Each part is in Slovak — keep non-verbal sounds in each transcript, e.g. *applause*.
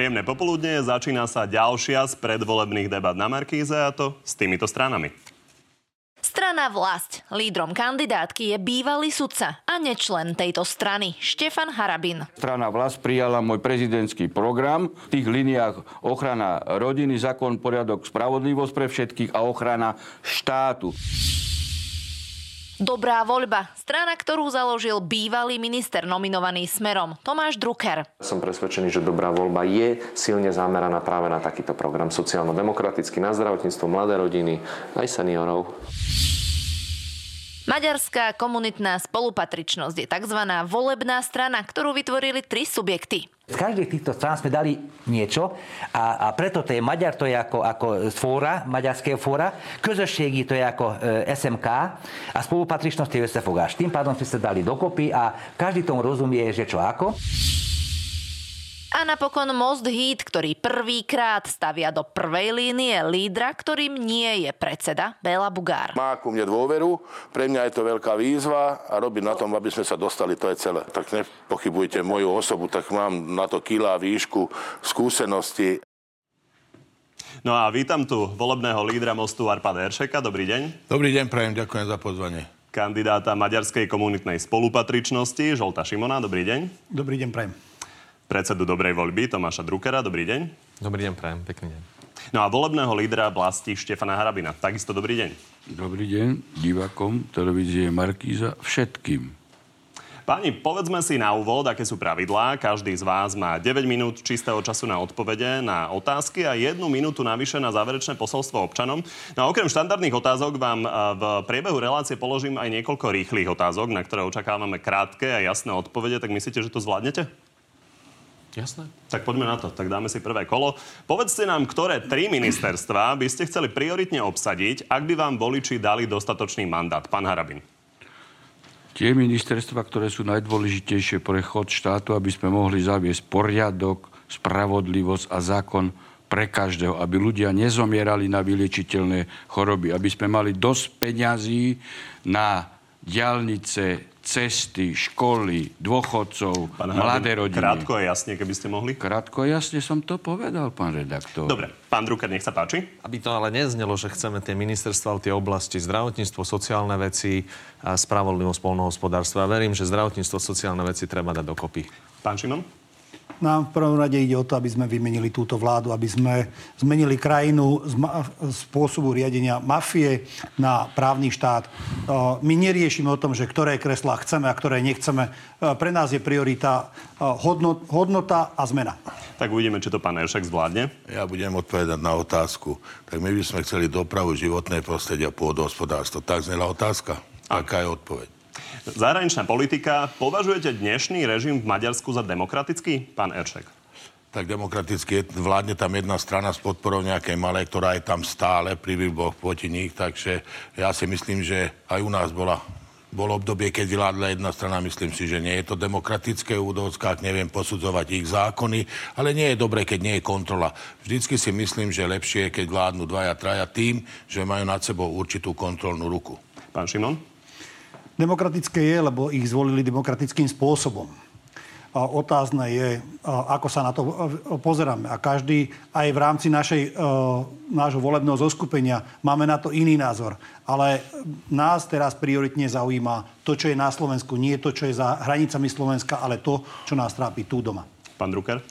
Príjemné popoludne, začína sa ďalšia z predvolebných debat na Markíze a to s týmito stranami. Strana vlast. Lídrom kandidátky je bývalý sudca a nečlen tejto strany, Štefan Harabin. Strana vlast prijala môj prezidentský program. V tých liniách ochrana rodiny, zákon, poriadok, spravodlivosť pre všetkých a ochrana štátu. Dobrá voľba. Strana, ktorú založil bývalý minister nominovaný Smerom, Tomáš Drucker. Som presvedčený, že dobrá voľba je silne zameraná práve na takýto program sociálno-demokratický, na zdravotníctvo, mladé rodiny, aj seniorov. Maďarská komunitná spolupatričnosť je tzv. volebná strana, ktorú vytvorili tri subjekty. Z každej týchto strán sme dali niečo a, a preto to je Maďar, to je ako, ako fóra, maďarské fóra, közösségi to je ako e, SMK a spolupatričnosť je SFOGáš. Tým pádom sme sa dali dokopy a každý tomu rozumie, že čo ako. A napokon Most Heat, ktorý prvýkrát stavia do prvej línie lídra, ktorým nie je predseda Béla Bugár. Má ku mne dôveru, pre mňa je to veľká výzva a robiť na tom, aby sme sa dostali, to je celé. Tak nepochybujte moju osobu, tak mám na to kila, výšku, skúsenosti. No a vítam tu volebného lídra Mostu Arpada Eršeka. Dobrý deň. Dobrý deň, prajem, ďakujem za pozvanie. Kandidáta Maďarskej komunitnej spolupatričnosti Žolta Šimona. Dobrý deň. Dobrý deň, prajem predsedu dobrej voľby Tomáša Druckera. Dobrý deň. Dobrý deň, prajem. Pekný deň. No a volebného lídra vlasti Štefana Harabina. Takisto dobrý deň. Dobrý deň divákom televízie Markíza všetkým. Páni, povedzme si na úvod, aké sú pravidlá. Každý z vás má 9 minút čistého času na odpovede na otázky a jednu minútu navyše na záverečné posolstvo občanom. No a okrem štandardných otázok vám v priebehu relácie položím aj niekoľko rýchlych otázok, na ktoré očakávame krátke a jasné odpovede. Tak myslíte, že to zvládnete? Jasné. Tak poďme na to. Tak dáme si prvé kolo. Povedzte nám, ktoré tri ministerstva by ste chceli prioritne obsadiť, ak by vám voliči dali dostatočný mandát. Pán Harabin. Tie ministerstva, ktoré sú najdôležitejšie pre chod štátu, aby sme mohli zaviesť poriadok, spravodlivosť a zákon pre každého, aby ľudia nezomierali na vyliečiteľné choroby, aby sme mali dosť peňazí na diálnice, cesty, školy, dôchodcov, pán mladé rodiny. Krátko a jasne, keby ste mohli. Krátko a jasne som to povedal, pán redaktor. Dobre, pán Drucker, nech sa páči. Aby to ale neznelo, že chceme tie ministerstva, tie oblasti, zdravotníctvo, sociálne veci a spravodlivosť polnohospodárstva. Ja verím, že zdravotníctvo, sociálne veci treba dať dokopy. Pán Šimon? Nám v prvom rade ide o to, aby sme vymenili túto vládu, aby sme zmenili krajinu z ma- spôsobu riadenia mafie na právny štát. My neriešime o tom, že ktoré kreslá chceme a ktoré nechceme. Pre nás je priorita hodnot, hodnota a zmena. Tak uvidíme, či to pán Eršek zvládne. Ja budem odpovedať na otázku. Tak my by sme chceli dopravu, životné prostredie a pôdohospodárstvo. Tak znela otázka. Aká je odpoveď? Zahraničná politika. Považujete dnešný režim v Maďarsku za demokratický, pán Eršek? Tak demokraticky vládne tam jedna strana s podporou nejakej malej, ktorá je tam stále pri výboch proti nich, takže ja si myslím, že aj u nás bola bolo obdobie, keď vládla jedna strana, myslím si, že nie je to demokratické v údockách, neviem posudzovať ich zákony, ale nie je dobre, keď nie je kontrola. Vždycky si myslím, že lepšie je, keď vládnu dvaja, traja tým, že majú nad sebou určitú kontrolnú ruku. Pán Šimon? Demokratické je, lebo ich zvolili demokratickým spôsobom. A otázne je, ako sa na to pozeráme. A každý aj v rámci našej, nášho volebného zoskupenia máme na to iný názor. Ale nás teraz prioritne zaujíma to, čo je na Slovensku. Nie to, čo je za hranicami Slovenska, ale to, čo nás trápi tu doma. Pán Drucker?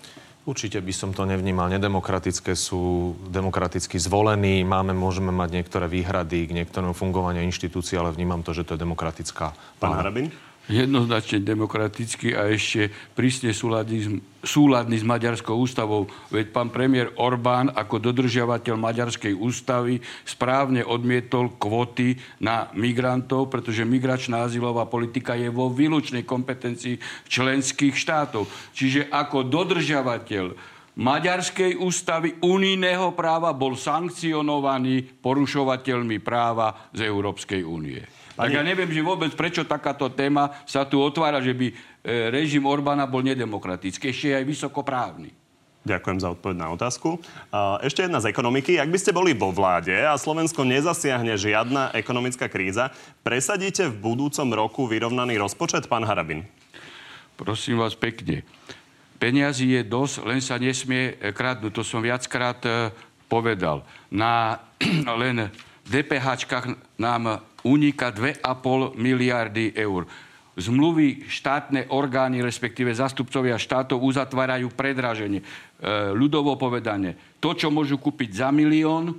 Určite by som to nevnímal. Nedemokratické sú demokraticky zvolení. Máme, môžeme mať niektoré výhrady k niektorému fungovaniu inštitúcií, ale vnímam to, že to je demokratická. Pán Harabin? Jednoznačne demokratický a ešte prísne súladný, súladný s Maďarskou ústavou. Veď pán premiér Orbán ako dodržiavateľ Maďarskej ústavy správne odmietol kvoty na migrantov, pretože migračná azylová politika je vo výlučnej kompetencii členských štátov. Čiže ako dodržiavateľ Maďarskej ústavy unijného práva bol sankcionovaný porušovateľmi práva z Európskej únie. Tak ja neviem, že vôbec prečo takáto téma sa tu otvára, že by e, režim Orbána bol nedemokratický, ešte aj vysokoprávny. Ďakujem za odpoveď na otázku. Ešte jedna z ekonomiky. Ak by ste boli vo vláde a Slovensko nezasiahne žiadna ekonomická kríza, presadíte v budúcom roku vyrovnaný rozpočet, pán Harabin? Prosím vás pekne. Peniazy je dosť, len sa nesmie e, kradnúť. To som viackrát e, povedal. Na *clears throat* len DPH nám uniká 2,5 miliardy eur. Zmluvy štátne orgány, respektíve zastupcovia štátov uzatvárajú predraženie. E, ľudovo povedané, to, čo môžu kúpiť za milión,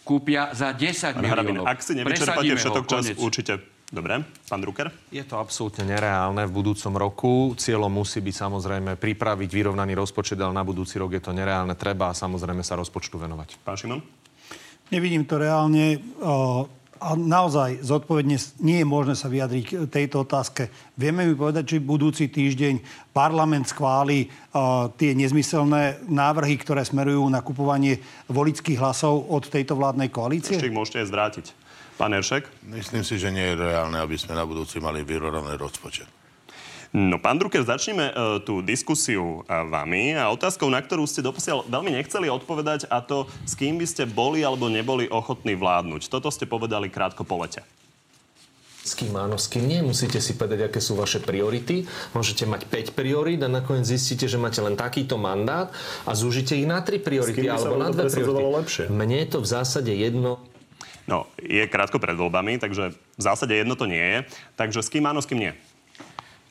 kúpia za 10 Pán miliónov. ak si nevyčerpáte všetok čas, konec. určite. Dobre, pán Drucker? Je to absolútne nereálne v budúcom roku. Cieľom musí byť samozrejme pripraviť vyrovnaný rozpočet, ale na budúci rok je to nereálne. Treba samozrejme sa rozpočtu venovať. Pán Šimon? Nevidím to reálne. O, A naozaj zodpovedne nie je možné sa vyjadriť k tejto otázke. Vieme mi povedať, či budúci týždeň parlament schváli o, tie nezmyselné návrhy, ktoré smerujú na kupovanie volických hlasov od tejto vládnej koalície? Ešte ich môžete aj zvrátiť. Pán Eršek? Myslím si, že nie je reálne, aby sme na budúci mali vyrovnaný rozpočet. No, pán Drucker, začneme e, tú diskusiu e, vami a otázkou, na ktorú ste doposiaľ veľmi nechceli odpovedať a to, s kým by ste boli alebo neboli ochotní vládnuť. Toto ste povedali krátko po lete. S kým áno, s kým nie. Musíte si povedať, aké sú vaše priority. Môžete mať 5 priorít a nakoniec zistíte, že máte len takýto mandát a zúžite ich na 3 priority alebo na vám to 2 presadzovalo priority. lepšie? Mne je to v zásade jedno. No, je krátko pred voľbami, takže v zásade jedno to nie je. Takže s kým áno, s kým nie?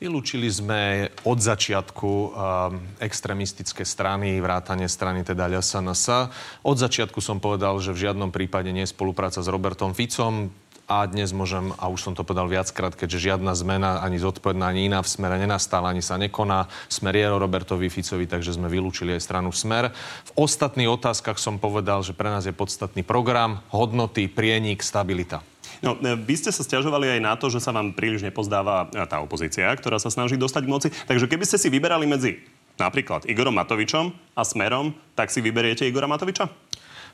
Vylúčili sme od začiatku um, extremistické strany, vrátanie strany teda LSNS. Od začiatku som povedal, že v žiadnom prípade nie je spolupráca s Robertom Ficom a dnes môžem, a už som to povedal viackrát, keďže žiadna zmena ani zodpovedná, ani iná v smere nenastala, ani sa nekoná. Smer je Robertovi Ficovi, takže sme vylúčili aj stranu Smer. V ostatných otázkach som povedal, že pre nás je podstatný program, hodnoty, prienik, stabilita. No, e, vy ste sa stiažovali aj na to, že sa vám príliš nepozdáva e, tá opozícia, ktorá sa snaží dostať k moci. Takže keby ste si vyberali medzi napríklad Igorom Matovičom a Smerom, tak si vyberiete Igora Matoviča?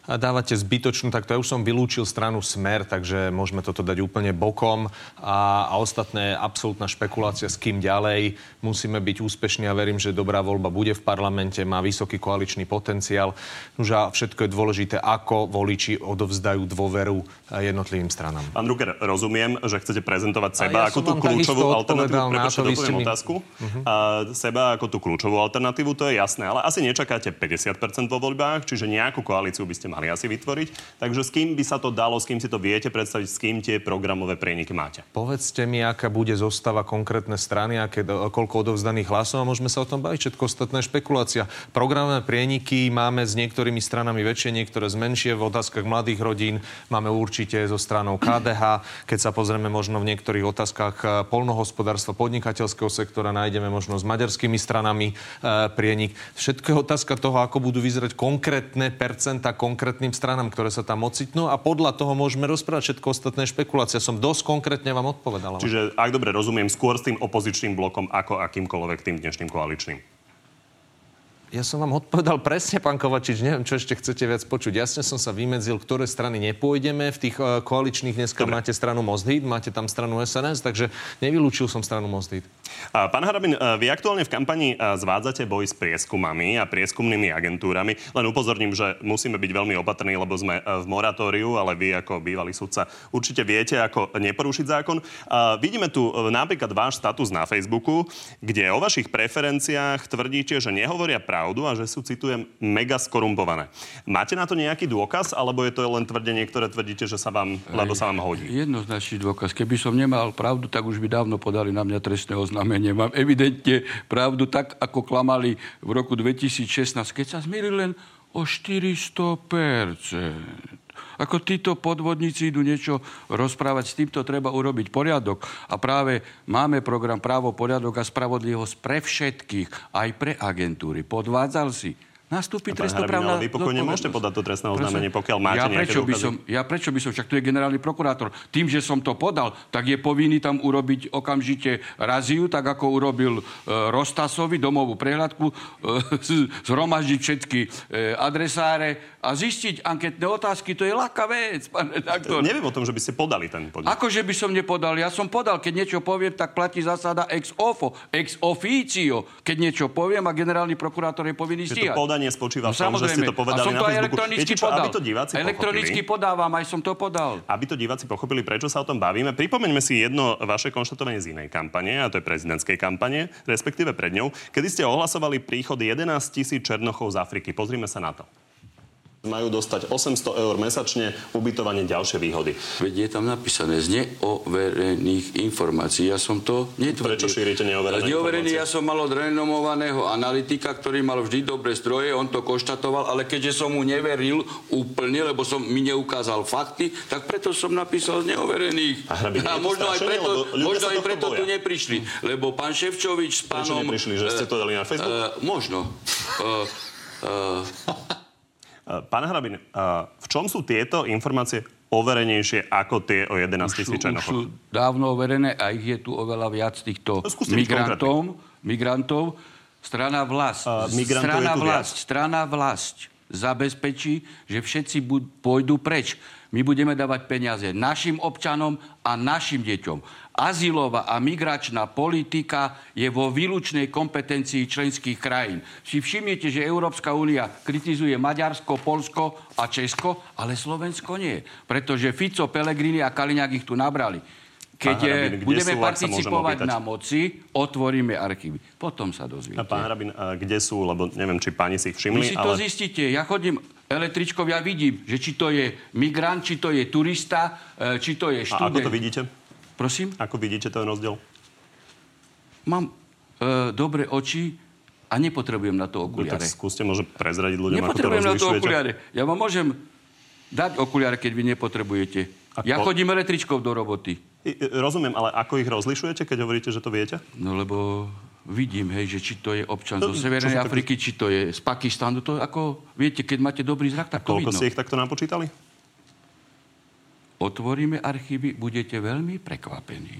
Dávate zbytočnú, tak to ja už som vylúčil stranu Smer, takže môžeme toto dať úplne bokom. A, a ostatné absolútna špekulácia, s kým ďalej. Musíme byť úspešní a verím, že dobrá voľba bude v parlamente, má vysoký koaličný potenciál. Už a všetko je dôležité, ako voliči odovzdajú dôveru jednotlivým stranám. Pán Drucker, rozumiem, že chcete prezentovať seba ja ako tú kľúčovú alternatívu. Prepačte, dopoviem mi- otázku. A seba ako tú kľúčovú alternatívu, to je jasné, ale asi nečakáte 50% vo voľbách, čiže nejakú koalíciu by ste mali asi vytvoriť. Takže s kým by sa to dalo, s kým si to viete predstaviť, s kým tie programové prieniky máte? Povedzte mi, aká bude zostava konkrétne strany, aké, koľko odovzdaných hlasov a môžeme sa o tom baviť. Všetko ostatné špekulácia. Programové prieniky máme s niektorými stranami väčšie, niektoré zmenšie. V otázkach mladých rodín máme určite so stranou KDH. Keď sa pozrieme možno v niektorých otázkach eh, polnohospodárstva, podnikateľského sektora, nájdeme možno s maďarskými stranami eh, prienik. Všetko je otázka toho, ako budú vyzerať konkrétne percenta konkrétnym stranám, ktoré sa tam ocitnú a podľa toho môžeme rozprávať všetko ostatné špekulácie. Som dosť konkrétne vám odpovedal. Čiže, ak dobre rozumiem, skôr s tým opozičným blokom ako akýmkoľvek tým dnešným koaličným. Ja som vám odpovedal presne, pán Kovačič, neviem, čo ešte chcete viac počuť. Jasne som sa vymedzil, ktoré strany nepôjdeme. V tých uh, koaličných dneska Dobre. máte stranu Most Hit, máte tam stranu SNS, takže nevylúčil som stranu Most Hit. A Pán Harabin, e, vy aktuálne v kampani e, zvádzate boj s prieskumami a prieskumnými agentúrami. Len upozorním, že musíme byť veľmi opatrní, lebo sme v moratóriu, ale vy ako bývalý sudca určite viete, ako neporušiť zákon. A vidíme tu napríklad váš status na Facebooku, kde o vašich preferenciách tvrdíte, že nehovoria pravdu a že sú, citujem, mega skorumpované. Máte na to nejaký dôkaz, alebo je to len tvrdenie, ktoré tvrdíte, že sa vám, lebo sa vám hodí? Jednoznačný dôkaz. Keby som nemal pravdu, tak už by dávno podali na mňa trestné oznámenie. Mám evidentne pravdu tak, ako klamali v roku 2016, keď sa zmierili len o 400 Ako títo podvodníci idú niečo rozprávať, s týmto treba urobiť poriadok. A práve máme program Právo, poriadok a spravodlivosť pre všetkých, aj pre agentúry. Podvádzal si. Nastúpi trestnoprávna ale vy pokojne môžete podať to trestné oznámenie, pokiaľ máte ja prečo by som, Ja prečo by som, však tu je generálny prokurátor. Tým, že som to podal, tak je povinný tam urobiť okamžite raziu, tak ako urobil e, Rostasovi domovú prehľadku, e, z- zhromaždiť všetky e, adresáre a zistiť anketné otázky. To je ľahká vec, pán redaktor. Neviem o tom, že by ste podali ten podnik. Akože by som nepodal? Ja som podal. Keď niečo poviem, tak platí zásada ex ofo, ex officio. Keď niečo poviem a generálny prokurátor je povinný Že stíhať. Podanie spočíva No, v tom, že ste to povedali na Facebooku. Viete čo, podal. aby to diváci elektronicky pochopili, podávam, aj som to podal. aby to diváci pochopili, prečo sa o tom bavíme, pripomeňme si jedno vaše konštatovanie z inej kampane, a to je prezidentskej kampane, respektíve pred ňou, kedy ste ohlasovali príchod 11 tisíc černochov z Afriky. Pozrime sa na to majú dostať 800 eur mesačne, ubytovanie, ďalšie výhody. Veď je tam napísané z neoverených informácií. Ja som to netvrdil. Prečo šírite neoverené Neoverený informácie? ja som mal od renomovaného analytika, ktorý mal vždy dobré stroje, on to konštatoval, ale keďže som mu neveril úplne, lebo som mi neukázal fakty, tak preto som napísal z neoverených. A Hrabin, je to možno aj preto, možno aj preto tu neprišli. Lebo pán Ševčovič s Prečo pánom... neprišli, že ste to dali na Facebook? Uh, možno. Uh, uh, *laughs* Pán Hrabin, uh, v čom sú tieto informácie overenejšie ako tie o 11 tisíc sú černochov? dávno overené a ich je tu oveľa viac týchto No, migrantov. migrantov. Strana vlast, migrantov strana vlast, strana vlast zabezpečí, že všetci bu- pôjdu preč. My budeme dávať peniaze našim občanom a našim deťom. Azylová a migračná politika je vo výlučnej kompetencii členských krajín. Si všimnete, že Európska únia kritizuje Maďarsko, Polsko a Česko, ale Slovensko nie. Pretože Fico, Pellegrini a Kaliňák ich tu nabrali. Keď Pán Harabin, kde budeme sú, participovať na moci, otvoríme archívy. Potom sa dozviete. pán Hrabin, uh, kde sú, lebo neviem, či pani si ich Vy všimli, si to ale... zistíte. Ja chodím električkou, ja vidím, že či to je migrant, či to je turista, eh, či to je A študent. ako to vidíte? Prosím? Ako vidíte ten rozdiel? Mám e, dobré oči a nepotrebujem na to No, tak okuliare. skúste môže prezradiť ľuďom, ako to na to okuliare. Ja vám môžem dať okuliare, keď vy nepotrebujete. Ako? Ja chodím električkou do roboty. I- i- Rozumiem, ale ako ich rozlišujete, keď hovoríte, že to viete? No lebo vidím, hej, že či to je občan No, zo Severnej Afriky, či to je z Pakistanu. To ako, viete, keď máte dobrý zrak, tak to Koľko vidno. ste ich takto napočítali? Otvoríme archívy, budete veľmi prekvapení.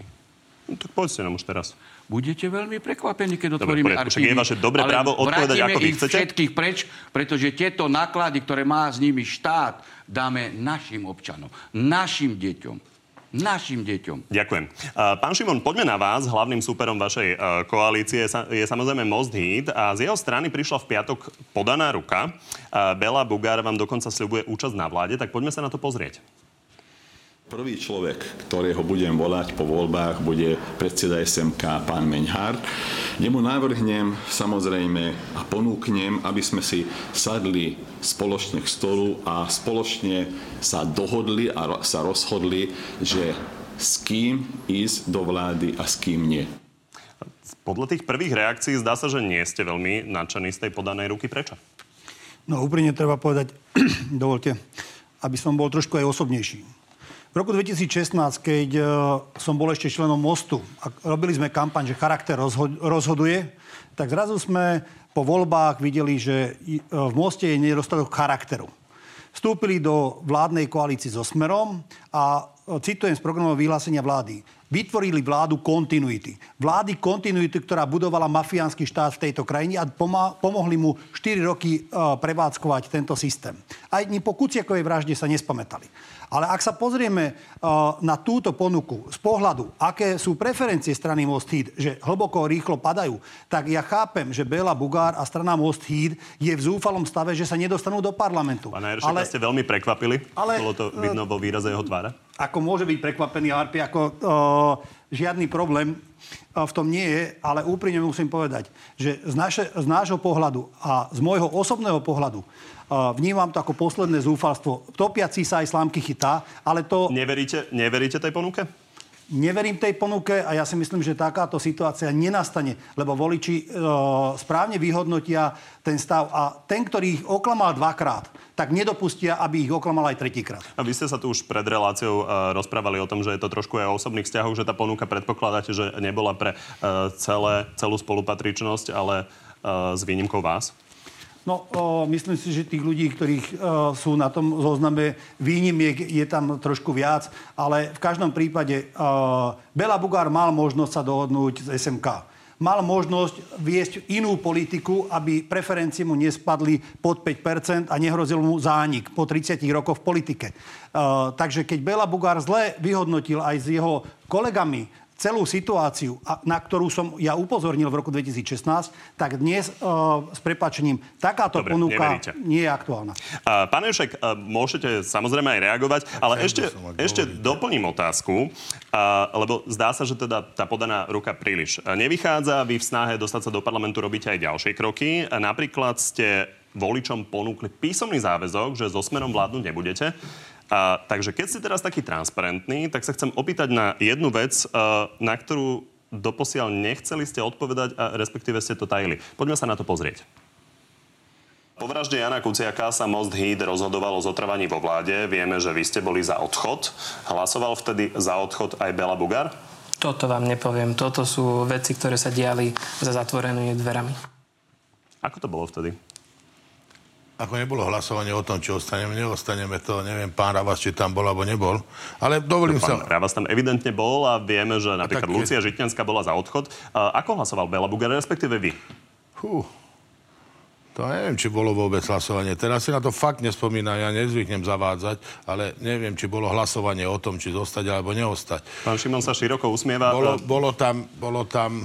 No, tak povedzte nám už teraz. Budete veľmi prekvapení, keď Dobre, otvoríme však archívy. je vaše dobré právo odpovedať, ako vy ich chcete. všetkých preč, pretože tieto náklady, ktoré má s nimi štát, dáme našim občanom, našim deťom. Našim deťom. Ďakujem. Uh, Pán Šimon, poďme na vás. Hlavným súperom vašej uh, koalície je, sa- je samozrejme Most Hit a z jeho strany prišla v piatok podaná ruka. Uh, Bela Bugár vám dokonca sľubuje účasť na vláde, tak poďme sa na to pozrieť. Prvý človek, ktorého budem volať po voľbách, bude predseda SMK, pán Meňhár. Nemu navrhnem samozrejme a ponúknem, aby sme si sadli spoločne k stolu a spoločne sa dohodli a sa rozhodli, že s kým ísť do vlády a s kým nie. Podľa tých prvých reakcií zdá sa, že nie ste veľmi nadšení z tej podanej ruky. Prečo? No úprimne treba povedať, *clears throat* dovolte, aby som bol trošku aj osobnejší. V roku 2016, keď e, som bol ešte členom Mostu a robili sme kampaň, že charakter rozho- rozhoduje, tak zrazu sme po voľbách videli, že e, v Moste je nedostatok charakteru. Vstúpili do vládnej koalície so Smerom a e, citujem z programového vyhlásenia vlády. Vytvorili vládu kontinuity. Vlády kontinuity, ktorá budovala mafiánsky štát v tejto krajine a pomohli mu 4 roky prevádzkovať tento systém. Aj po Kuciakovej vražde sa nespamätali. Ale ak sa pozrieme uh, na túto ponuku z pohľadu, aké sú preferencie strany Most Híd, že hlboko rýchlo padajú, tak ja chápem, že Bela Bugár a strana Most Híd je v zúfalom stave, že sa nedostanú do parlamentu. Pána Jeršaka ste veľmi prekvapili. ale- Bolo to vidno vo výraze jeho tvára. Ako môže byť prekvapený Harpi, ako uh, žiadny problém v tom nie je, ale úprimne musím povedať, že z, naše, z nášho pohľadu a z môjho osobného pohľadu vnímam to ako posledné zúfalstvo. Topiaci sa aj slámky chytá, ale to... Neveríte, neveríte tej ponuke? Neverím tej ponuke a ja si myslím, že takáto situácia nenastane, lebo voliči e, správne vyhodnotia ten stav a ten, ktorý ich oklamal dvakrát, tak nedopustia, aby ich oklamal aj tretíkrát. A vy ste sa tu už pred reláciou uh, rozprávali o tom, že je to trošku aj o osobných vzťahoch, že tá ponuka predpokladáte, že nebola pre uh, celé, celú spolupatričnosť, ale uh, s výnimkou vás? No, o, myslím si, že tých ľudí, ktorých o, sú na tom zozname výnimiek, je tam trošku viac, ale v každom prípade o, Bela Bugár mal možnosť sa dohodnúť z SMK. Mal možnosť viesť inú politiku, aby preferencie mu nespadli pod 5% a nehrozil mu zánik po 30 rokoch v politike. O, takže keď Bela Bugár zle vyhodnotil aj s jeho kolegami celú situáciu, na ktorú som ja upozornil v roku 2016, tak dnes uh, s prepačením takáto Dobre, ponuka neveríte. nie je aktuálna. Uh, pán Ješek, uh, môžete samozrejme aj reagovať, ale ešte, ešte doplním otázku, uh, lebo zdá sa, že teda tá podaná ruka príliš nevychádza. Vy v snahe dostať sa do parlamentu robíte aj ďalšie kroky. Napríklad ste voličom ponúkli písomný záväzok, že so smerom vládnuť nebudete. A, takže keď ste teraz taký transparentný, tak sa chcem opýtať na jednu vec, a, na ktorú doposiaľ nechceli ste odpovedať a respektíve ste to tajili. Poďme sa na to pozrieť. Po vražde Jana Kuciaka sa Most Híd rozhodoval o zotrvaní vo vláde. Vieme, že vy ste boli za odchod. Hlasoval vtedy za odchod aj Bela Bugar? Toto vám nepoviem. Toto sú veci, ktoré sa diali za zatvorenými dverami. Ako to bolo vtedy? Ako nebolo hlasovanie o tom, či ostaneme, neostaneme, to neviem, pán Ravas, či tam bol alebo nebol. Ale dovolím no, pán sa... Ravas tam evidentne bol a vieme, že napríklad Lucia je... Žitňanská bola za odchod. A ako hlasoval Bela Bugar, respektíve vy? Hú, to neviem, či bolo vôbec hlasovanie. Teraz si na to fakt nespomínam, ja nezvyknem zavádzať, ale neviem, či bolo hlasovanie o tom, či zostať alebo neostať. Pán Šimon sa široko usmieva. Bolo, bolo tam, bolo tam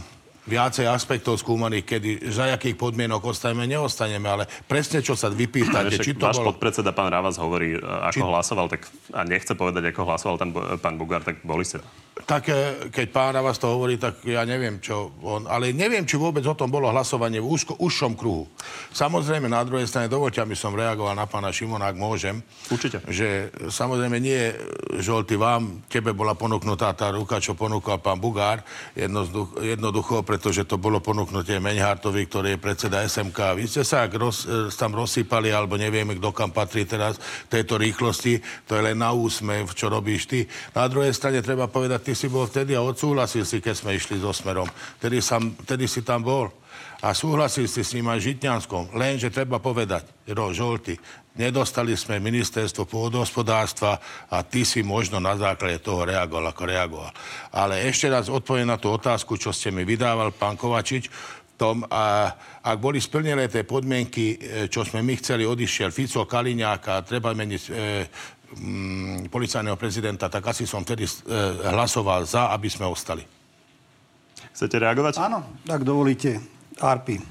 viacej aspektov skúmaných, kedy za akých podmienok ostaneme, neostaneme, ale presne čo sa vypýtate, či to váš bolo... podpredseda pán Ravas hovorí, ako či... hlasoval, tak a nechce povedať, ako hlasoval tam pán Bugár, tak boli ste tak keď pán Ravas to hovorí, tak ja neviem, čo on... Ale neviem, či vôbec o tom bolo hlasovanie v úzko, užšom kruhu. Samozrejme, na druhej strane, dovolte, aby som reagoval na pána Šimona, ak môžem. Určite. Že samozrejme nie, Žolty, vám, tebe bola ponúknutá tá ruka, čo ponúkal pán Bugár, jednoducho, jednoducho pretože to bolo ponúknutie Meňhartovi, ktorý je predseda SMK. Vy ste sa roz, e, tam rozsypali, alebo nevieme, kto kam patrí teraz tejto rýchlosti. To je len na úsmev, čo robíš ty. Na druhej strane treba povedať, ty si bol vtedy a odsúhlasil si, keď sme išli so Smerom. Vtedy, sam, vtedy si tam bol. A súhlasil si s ním aj Žitňanskom. Lenže treba povedať, Ro, Žolty, nedostali sme ministerstvo pôdohospodárstva a ty si možno na základe toho reagoval, ako reagoval. Ale ešte raz odpoviem na tú otázku, čo ste mi vydával, pán Kovačič, tom, a, ak boli splnené tie podmienky, e, čo sme my chceli, odišiel Fico, Kaliňák a treba meniť e, mm, policajného prezidenta, tak asi som vtedy e, hlasoval za, aby sme ostali. Chcete reagovať? Áno, tak dovolíte. Arpi,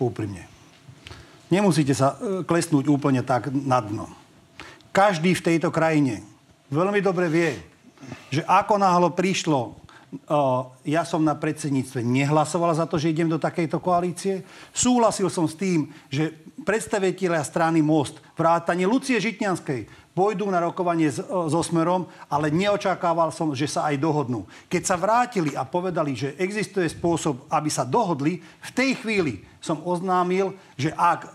úprimne. Nemusíte sa e, klesnúť úplne tak na dno. Každý v tejto krajine veľmi dobre vie, že ako náhlo prišlo ja som na predsedníctve nehlasoval za to, že idem do takejto koalície. Súhlasil som s tým, že predstaviteľia strany Most, vrátanie Lucie Žitňanskej, pôjdu na rokovanie s, so Smerom, ale neočakával som, že sa aj dohodnú. Keď sa vrátili a povedali, že existuje spôsob, aby sa dohodli, v tej chvíli som oznámil, že ak e,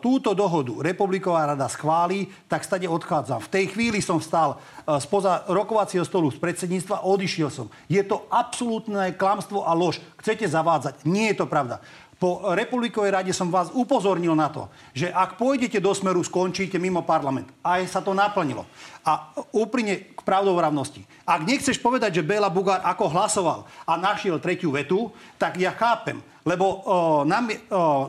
túto dohodu Republiková rada schválí, tak stade odchádzam. V tej chvíli som stal e, spoza rokovacieho stolu z predsedníctva odišiel som. Je to absolútne klamstvo a lož. Chcete zavádzať. Nie je to pravda. Po Republikovej rade som vás upozornil na to, že ak pôjdete do smeru, skončíte mimo parlament. Aj sa to naplnilo. A úprimne k pravdovravnosti. Ak nechceš povedať, že Béla Bugár ako hlasoval a našiel tretiu vetu, tak ja chápem. Lebo o, nám, o,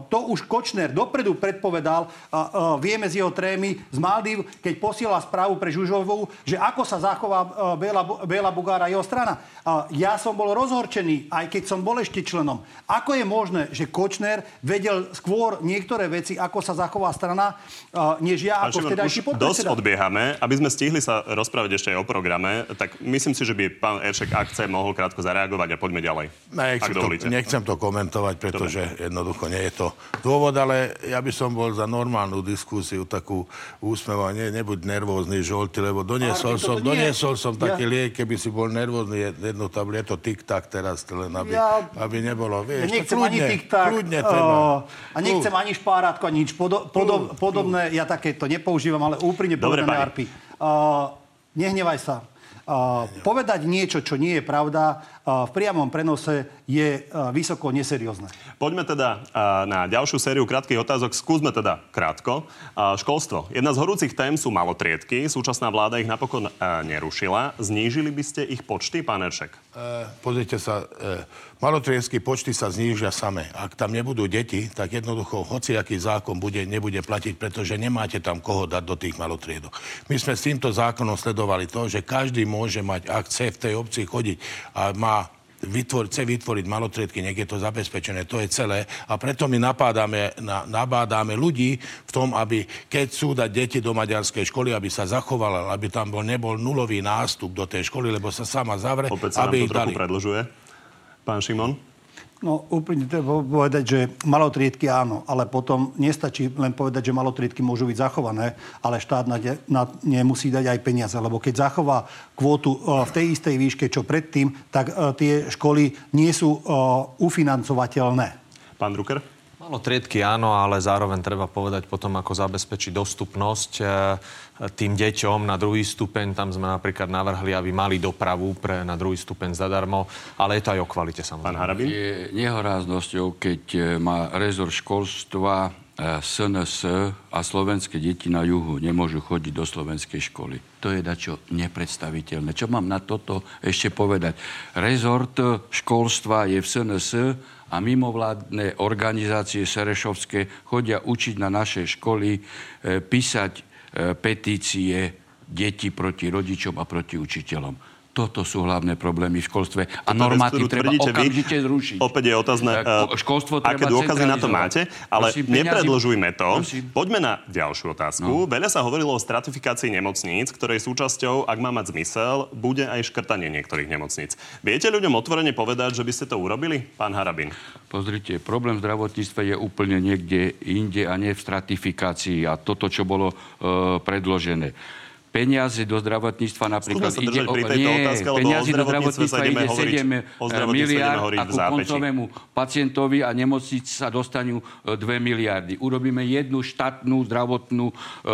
to už Kočner dopredu predpovedal, o, o, vieme z jeho trémy z Maldiv, keď posiela správu pre Žužovú, že ako sa zachová Béla, Béla Bugára jeho strana. O, ja som bol rozhorčený, aj keď som bol ešte členom. Ako je možné, že Kočner vedel skôr niektoré veci, ako sa zachová strana, o, než ja ako vtedajší podpredseda? Dosť odbiehame. Aby sme stihli sa rozprávať ešte aj o programe, tak myslím si, že by pán Eršek, ak chce, mohol krátko zareagovať a poďme ďalej. Nechcem, to, nechcem to komentovať pretože Dobre. jednoducho nie je to dôvod, ale ja by som bol za normálnu diskusiu, takú úsmevá, ne, nebuď nervózny, žolty, lebo doniesol som, doniesol som ja... taký liek, keby si bol nervózny, jednu tablet, je to tik-tak teraz, len aby, ja... aby nebolo, vieš, ja nechcem kľudne, ani tik-tak, kľudne treba. Uh, a nechcem ani špárátko, ani nič podo, podo, podobné, ja takéto nepoužívam, ale úprimne povedané, Arpi. Uh, nehnevaj sa. Povedať niečo, čo nie je pravda, v priamom prenose je vysoko neseriózne. Poďme teda na ďalšiu sériu krátkych otázok. Skúsme teda krátko. Školstvo. Jedna z horúcich tém sú malotriedky. Súčasná vláda ich napokon nerušila. Znížili by ste ich počty, pán Eršek? E, pozrite sa, e, malotriedky počty sa znížia same. Ak tam nebudú deti, tak jednoducho hociaký zákon bude, nebude platiť, pretože nemáte tam koho dať do tých malotriedok. My sme s týmto zákonom sledovali to, že každý môže môže mať, ak chce v tej obci chodiť a má vytvor, chce vytvoriť malotriedky, nech je to zabezpečené, to je celé. A preto my napádame, na, nabádáme ľudí v tom, aby keď sú dať deti do maďarskej školy, aby sa zachovala, aby tam bol, nebol nulový nástup do tej školy, lebo sa sama zavre. Opäť sa aby nám to trochu dali. predlžuje. Pán Šimon? No úplne treba povedať, že malotriedky áno, ale potom nestačí len povedať, že malotriedky môžu byť zachované, ale štát na, na ne musí dať aj peniaze, lebo keď zachová kvótu uh, v tej istej výške, čo predtým, tak uh, tie školy nie sú uh, ufinancovateľné. Pán Drucker? Malo triedky áno, ale zároveň treba povedať potom, ako zabezpečiť dostupnosť tým deťom na druhý stupeň. Tam sme napríklad navrhli, aby mali dopravu pre na druhý stupeň zadarmo, ale je to aj o kvalite samozrejme. Pán Harabin? Je nehoráznosťou, keď e, má rezor školstva SNS e, a slovenské deti na juhu nemôžu chodiť do slovenskej školy. To je dačo nepredstaviteľné. Čo mám na toto ešte povedať? Rezort školstva je v SNS a mimovládne organizácie serešovské chodia učiť na naše školy, e, písať petície deti proti rodičom a proti učiteľom. Toto sú hlavné problémy v školstve. A normatív treba okamžite vy, zrušiť. Opäť je otázne, uh, školstvo treba aké dôkazy na to máte, ale Prosím, nepredlžujme to. Prosím. Poďme na ďalšiu otázku. No. Veľa sa hovorilo o stratifikácii nemocníc, ktorej súčasťou, ak má mať zmysel, bude aj škrtanie niektorých nemocníc. Viete ľuďom otvorene povedať, že by ste to urobili, pán Harabin? Pozrite, problém v zdravotníctve je úplne niekde inde a nie v stratifikácii. A toto, čo bolo uh, predložené peniaze do zdravotníctva napríklad ide o... Nie, otázka, peniaze do zdravotníctva ide 7 miliard a ku koncovému pacientovi a nemocnic sa dostanú 2 e, miliardy. Urobíme jednu štátnu zdravotnú e, e,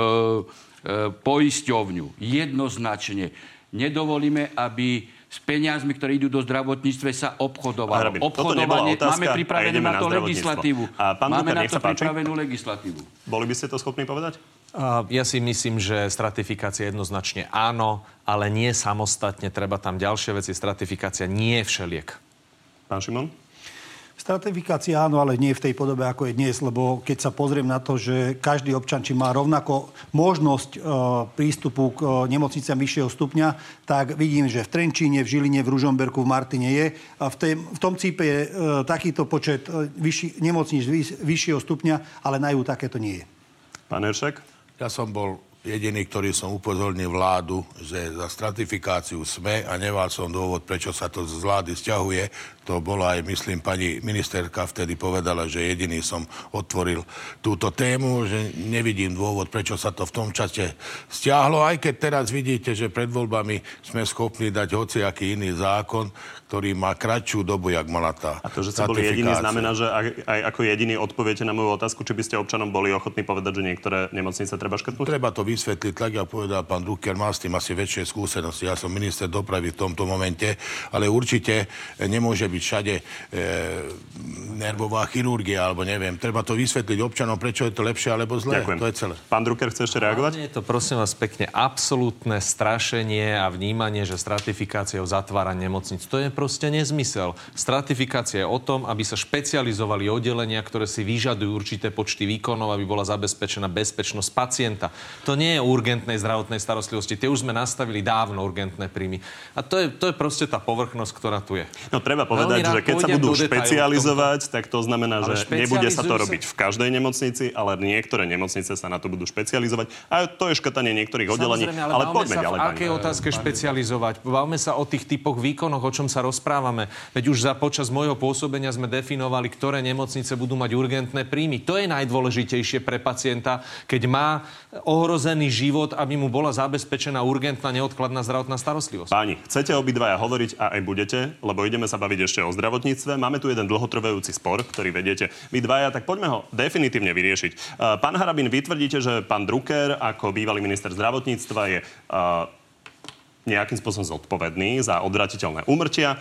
poisťovňu. Jednoznačne. Nedovolíme, aby s peniazmi, ktoré idú do zdravotníctve, sa obchodovalo. Obchodovanie, máme pripravenú na to legislatívu. A pán máme Duka, na to pripravenú legislatívu. Boli by ste to schopní povedať? Ja si myslím, že stratifikácia jednoznačne áno, ale nie samostatne. Treba tam ďalšie veci. Stratifikácia nie je všeliek. Pán Šimon? Stratifikácia áno, ale nie v tej podobe, ako je dnes, lebo keď sa pozriem na to, že každý občan, či má rovnako možnosť e, prístupu k e, nemocniciam vyššieho stupňa, tak vidím, že v Trenčíne, v Žiline, v Ružomberku, v Martine je. A v, tém, v tom cípe je e, takýto počet e, vyšší, nemocníc vyš, vyššieho stupňa, ale na ju takéto nie je. Pán Eršek? Ja som bol jediný, ktorý som upozornil vládu, že za stratifikáciu sme a nemal som dôvod, prečo sa to z vlády stiahuje. To bola aj, myslím, pani ministerka vtedy povedala, že jediný som otvoril túto tému, že nevidím dôvod, prečo sa to v tom čase stiahlo, aj keď teraz vidíte, že pred voľbami sme schopní dať hociaký iný zákon, ktorý má kratšiu dobu, jak mala tá A to, že ste boli jediný, znamená, že aj, aj ako jediný odpoviete na moju otázku, či by ste občanom boli ochotní povedať, že niektoré nemocnice treba škrtnúť? Treba to vysvetliť, tak ja povedal pán Drucker, má s tým asi väčšie skúsenosti. Ja som minister dopravy v tomto momente, ale určite nemôže byť všade e, nervová chirurgia, alebo neviem. Treba to vysvetliť občanom, prečo je to lepšie alebo zlé. Ďakujem. To je celé. Pán Drucker chce ešte reagovať? Nie je to prosím vás pekne absolútne strašenie a vnímanie, že stratifikáciou zatvára nemocnic. To je proste nezmysel. Stratifikácia je o tom, aby sa špecializovali oddelenia, ktoré si vyžadujú určité počty výkonov, aby bola zabezpečená bezpečnosť pacienta. To nie je urgentnej zdravotnej starostlivosti. Tie už sme nastavili dávno urgentné príjmy. A to je, to je proste tá povrchnosť, ktorá tu je. No treba povedať, že keď sa budú špecializovať, tak to znamená, že nebude sa to robiť v každej nemocnici, ale niektoré nemocnice sa na to budú špecializovať. A to je škatanie niektorých oddelení. Ale, ale poďme ďalej. V akej otázke špecializovať? Bavme sa o tých typoch výkonoch, o čom sa rozprávame. Veď už za počas môjho pôsobenia sme definovali, ktoré nemocnice budú mať urgentné príjmy. To je najdôležitejšie pre pacienta, keď má ohrozený život, aby mu bola zabezpečená urgentná neodkladná zdravotná starostlivosť. Páni, chcete obidvaja hovoriť a aj budete, lebo ideme sa baviť ešte o zdravotníctve. Máme tu jeden dlhotrvajúci spor, ktorý vediete vy dvaja, tak poďme ho definitívne vyriešiť. Pán Harabin, vy tvrdíte, že pán Drucker ako bývalý minister zdravotníctva je nejakým spôsobom zodpovedný za odvratiteľné úmrtia.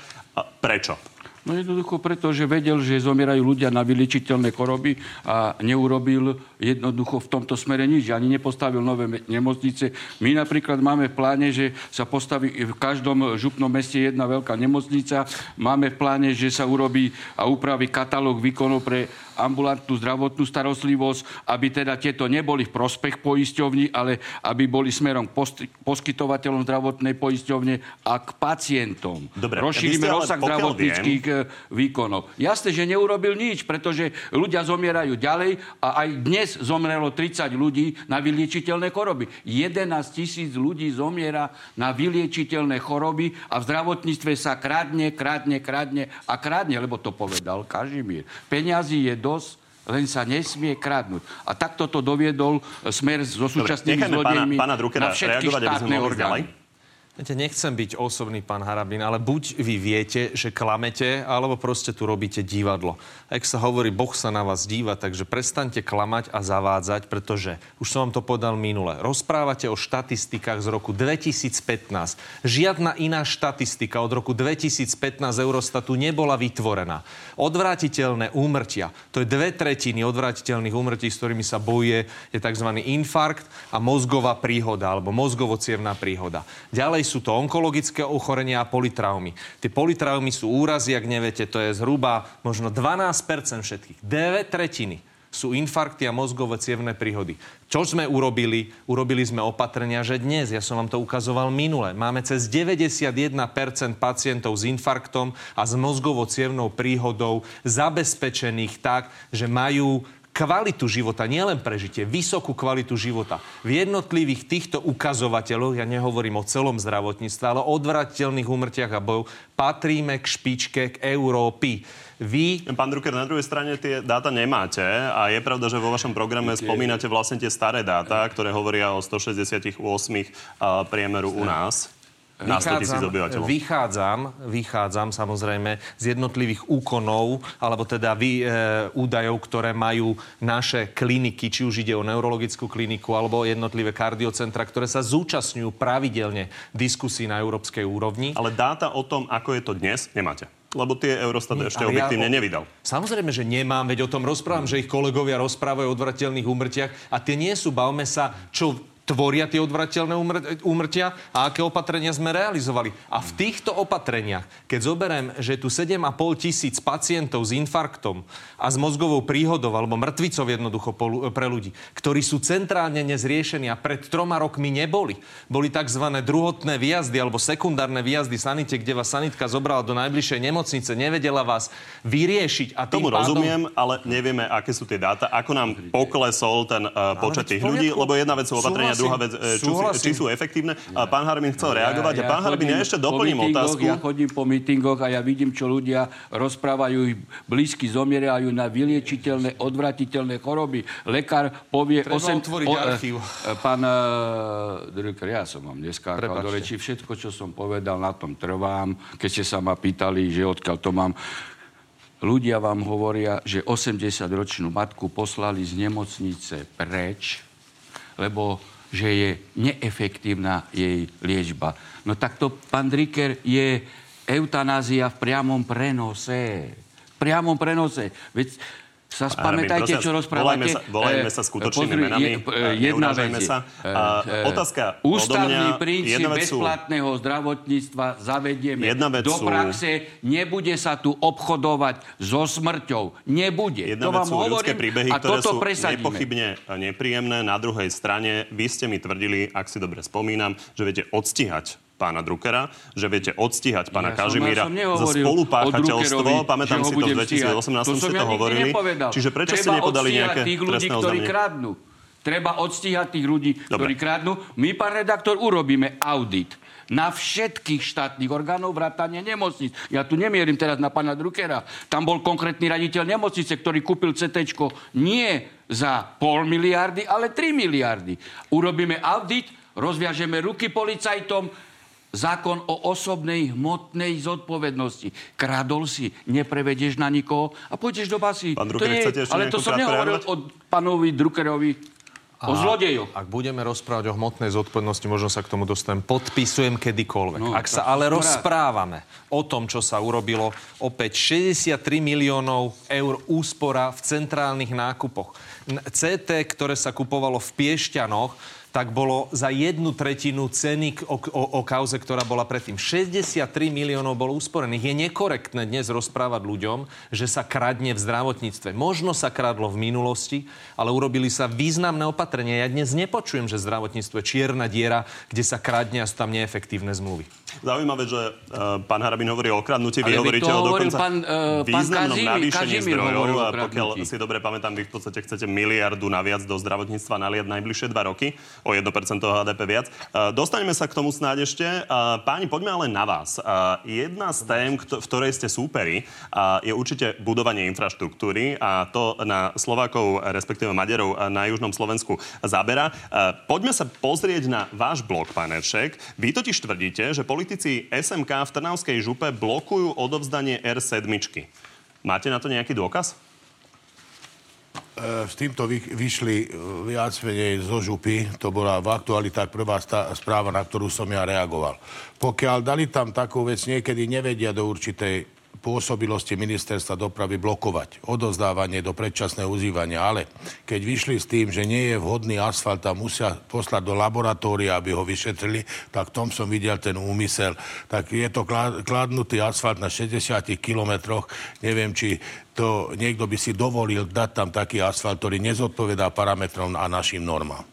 Prečo? No jednoducho preto, že vedel, že zomierajú ľudia na vyličiteľné choroby a neurobil jednoducho v tomto smere nič. Ani nepostavil nové nemocnice. My napríklad máme v pláne, že sa postaví v každom župnom meste jedna veľká nemocnica. Máme v pláne, že sa urobí a upraví katalóg výkonov pre ambulantnú zdravotnú starostlivosť, aby teda tieto neboli v prospech poisťovní, ale aby boli smerom k poskytovateľom zdravotnej poisťovne a k pacientom. Dobre, Rozšírime rozsah zdravotníckých viem... výkonov. Jasné, že neurobil nič, pretože ľudia zomierajú ďalej a aj dnes zomrelo 30 ľudí na vyliečiteľné choroby. 11 tisíc ľudí zomiera na vyliečiteľné choroby a v zdravotníctve sa kradne, kradne, kradne a kradne, lebo to povedal Kažimír. Peňazí je dosť, len sa nesmie kradnúť. A takto to doviedol smer so súčasnými zlodejmi pána, pána na všetky štátne orgány. Viete, nechcem byť osobný, pán Harabin, ale buď vy viete, že klamete, alebo proste tu robíte divadlo. Ak sa hovorí, Boh sa na vás díva, takže prestaňte klamať a zavádzať, pretože, už som vám to povedal minule, rozprávate o štatistikách z roku 2015. Žiadna iná štatistika od roku 2015 Eurostatu nebola vytvorená. Odvrátiteľné úmrtia, to je dve tretiny odvrátiteľných úmrtí, s ktorými sa bojuje, je tzv. infarkt a mozgová príhoda, alebo mozgovo príhoda. Ďalej sú to onkologické ochorenia a politraumy. Tie politraumy sú úrazy, ak neviete, to je zhruba možno 12% všetkých. Dve tretiny sú infarkty a mozgové cievne príhody. Čo sme urobili? Urobili sme opatrenia, že dnes, ja som vám to ukazoval minule, máme cez 91% pacientov s infarktom a s mozgovo cievnou príhodou zabezpečených tak, že majú kvalitu života, nielen prežitie, vysokú kvalitu života. V jednotlivých týchto ukazovateľoch, ja nehovorím o celom zdravotníctve, ale o odvratiteľných úmrtiach a bojov, patríme k špičke k Európy. Vy... Pán Drucker, na druhej strane tie dáta nemáte a je pravda, že vo vašom programe spomínate vlastne tie staré dáta, ktoré hovoria o 168 priemeru u nás na 100 tisíc obyvateľov. Vychádzam, vychádzam samozrejme z jednotlivých úkonov, alebo teda vy, e, údajov, ktoré majú naše kliniky, či už ide o neurologickú kliniku alebo jednotlivé kardiocentra, ktoré sa zúčastňujú pravidelne diskusí na európskej úrovni. Ale dáta o tom, ako je to dnes, nemáte lebo tie Eurostat Nie, ešte objektívne ja, nevydal. Samozrejme, že nemám, veď o tom rozprávam, že ich kolegovia rozprávajú o odvratelných úmrtiach a tie nie sú, bavme sa, čo tvoria tie odvrateľné úmrtia a aké opatrenia sme realizovali. A v týchto opatreniach, keď zoberiem, že tu 7,5 tisíc pacientov s infarktom a s mozgovou príhodou alebo mŕtvicou jednoducho pre ľudí, ktorí sú centrálne nezriešení a pred troma rokmi neboli. Boli tzv. druhotné výjazdy alebo sekundárne výjazdy sanite, kde vás sanitka zobrala do najbližšej nemocnice, nevedela vás vyriešiť. A Tomu pádom... rozumiem, ale nevieme, aké sú tie dáta, ako nám poklesol ten uh, počet tých ľudí, lebo jedna vec sú opatrenia a druhá vec, e, či, či sú efektívne. A pán Harbin chcel reagovať. Ja, ja a pán Harbin, ja ešte doplním otázku. Ja chodím po mítingoch a ja vidím, čo ľudia rozprávajú, ich blízky zomierajú na vyliečiteľné, odvratiteľné choroby. Lekár povie... Treba 8, otvoriť o, archív. E, pán uh, Drucker, ja som vám neskákal do reči. Všetko, čo som povedal, na tom trvám. Keď ste sa ma pýtali, že odkiaľ to mám ľudia vám hovoria, že 80-ročnú matku poslali z nemocnice preč, lebo že je neefektívna jej liečba. No tak to, pán Dricker, je eutanázia v priamom prenose. V priamom prenose. Veď sa spamätajte, čo rozprávate. Volajme sa, volajme sa skutočnými Pozri, menami. Je, jedna vec sa. A, otázka Ústavný mňa, princíp bezplatného sú... zdravotníctva zavedieme do praxe. Sú... Nebude sa tu obchodovať so smrťou. Nebude. Jedna to vám sú hovorím príbehy, a ktoré sú presadíme. nepochybne nepríjemné. Na druhej strane, vy ste mi tvrdili, ak si dobre spomínam, že viete odstíhať pána Druckera, že viete odstíhať pána ja Kažimíra ja za spolupáchateľstvo. Pamätám si to v 2018 to ste to hovorili. Nepovedal. Čiže prečo Treba ste nepodali nejaké tých ľudí, ktorí kradnú. Treba odstíhať tých ľudí, Dobre. ktorí kradnú. My, pán redaktor, urobíme audit na všetkých štátnych orgánov vrátane nemocnic. Ja tu nemierim teraz na pána Druckera. Tam bol konkrétny raditeľ nemocnice, ktorý kúpil CT nie za pol miliardy, ale 3 miliardy. Urobíme audit, rozviažeme ruky policajtom, zákon o osobnej hmotnej zodpovednosti. Kradol si, neprevedieš na nikoho a pôjdeš do basy. Pán Drucker, to je, ale to som nehovoril o pánovi Druckerovi. O zlodejoch. Ak budeme rozprávať o hmotnej zodpovednosti, možno sa k tomu dostanem. Podpisujem kedykoľvek. No, ak sa ale rozprávame o tom, čo sa urobilo, opäť 63 miliónov eur úspora v centrálnych nákupoch. CT, ktoré sa kupovalo v Piešťanoch, tak bolo za jednu tretinu ceny o, o, o kauze, ktorá bola predtým. 63 miliónov bolo usporených. Je nekorektné dnes rozprávať ľuďom, že sa kradne v zdravotníctve. Možno sa kradlo v minulosti, ale urobili sa významné opatrenia. Ja dnes nepočujem, že zdravotníctvo je čierna diera, kde sa kradne a sú tam neefektívne zmluvy. Zaujímavé, že uh, pán Harabin hovorí o kradnutí, vy hovoríte o dokonca pán, uh, významnom pán navýšení zdrojov. A pokiaľ si dobre pamätám, vy v podstate chcete miliardu naviac do zdravotníctva naliať najbližšie dva roky, o 1% HDP viac. Uh, dostaneme sa k tomu snáď ešte. Uh, páni, poďme ale na vás. Uh, jedna z tém, v ktorej ste súperi, uh, je určite budovanie infraštruktúry a to na Slovákov, respektíve Maďarov na južnom Slovensku zabera. Uh, poďme sa pozrieť na váš blok, pán Eršek. Vy totiž tvrdíte, že politici SMK v Trnavskej župe blokujú odovzdanie R7. Máte na to nejaký dôkaz? E, s týmto vyšli e, viac menej zo župy. To bola v aktualitách prvá správa, na ktorú som ja reagoval. Pokiaľ dali tam takú vec, niekedy nevedia do určitej pôsobilosti ministerstva dopravy blokovať odozdávanie do predčasného uzývania. Ale keď vyšli s tým, že nie je vhodný asfalt a musia poslať do laboratória, aby ho vyšetrili, tak v tom som videl ten úmysel. Tak je to kladnutý asfalt na 60 kilometroch. Neviem, či to niekto by si dovolil dať tam taký asfalt, ktorý nezodpovedá parametrom a našim normám.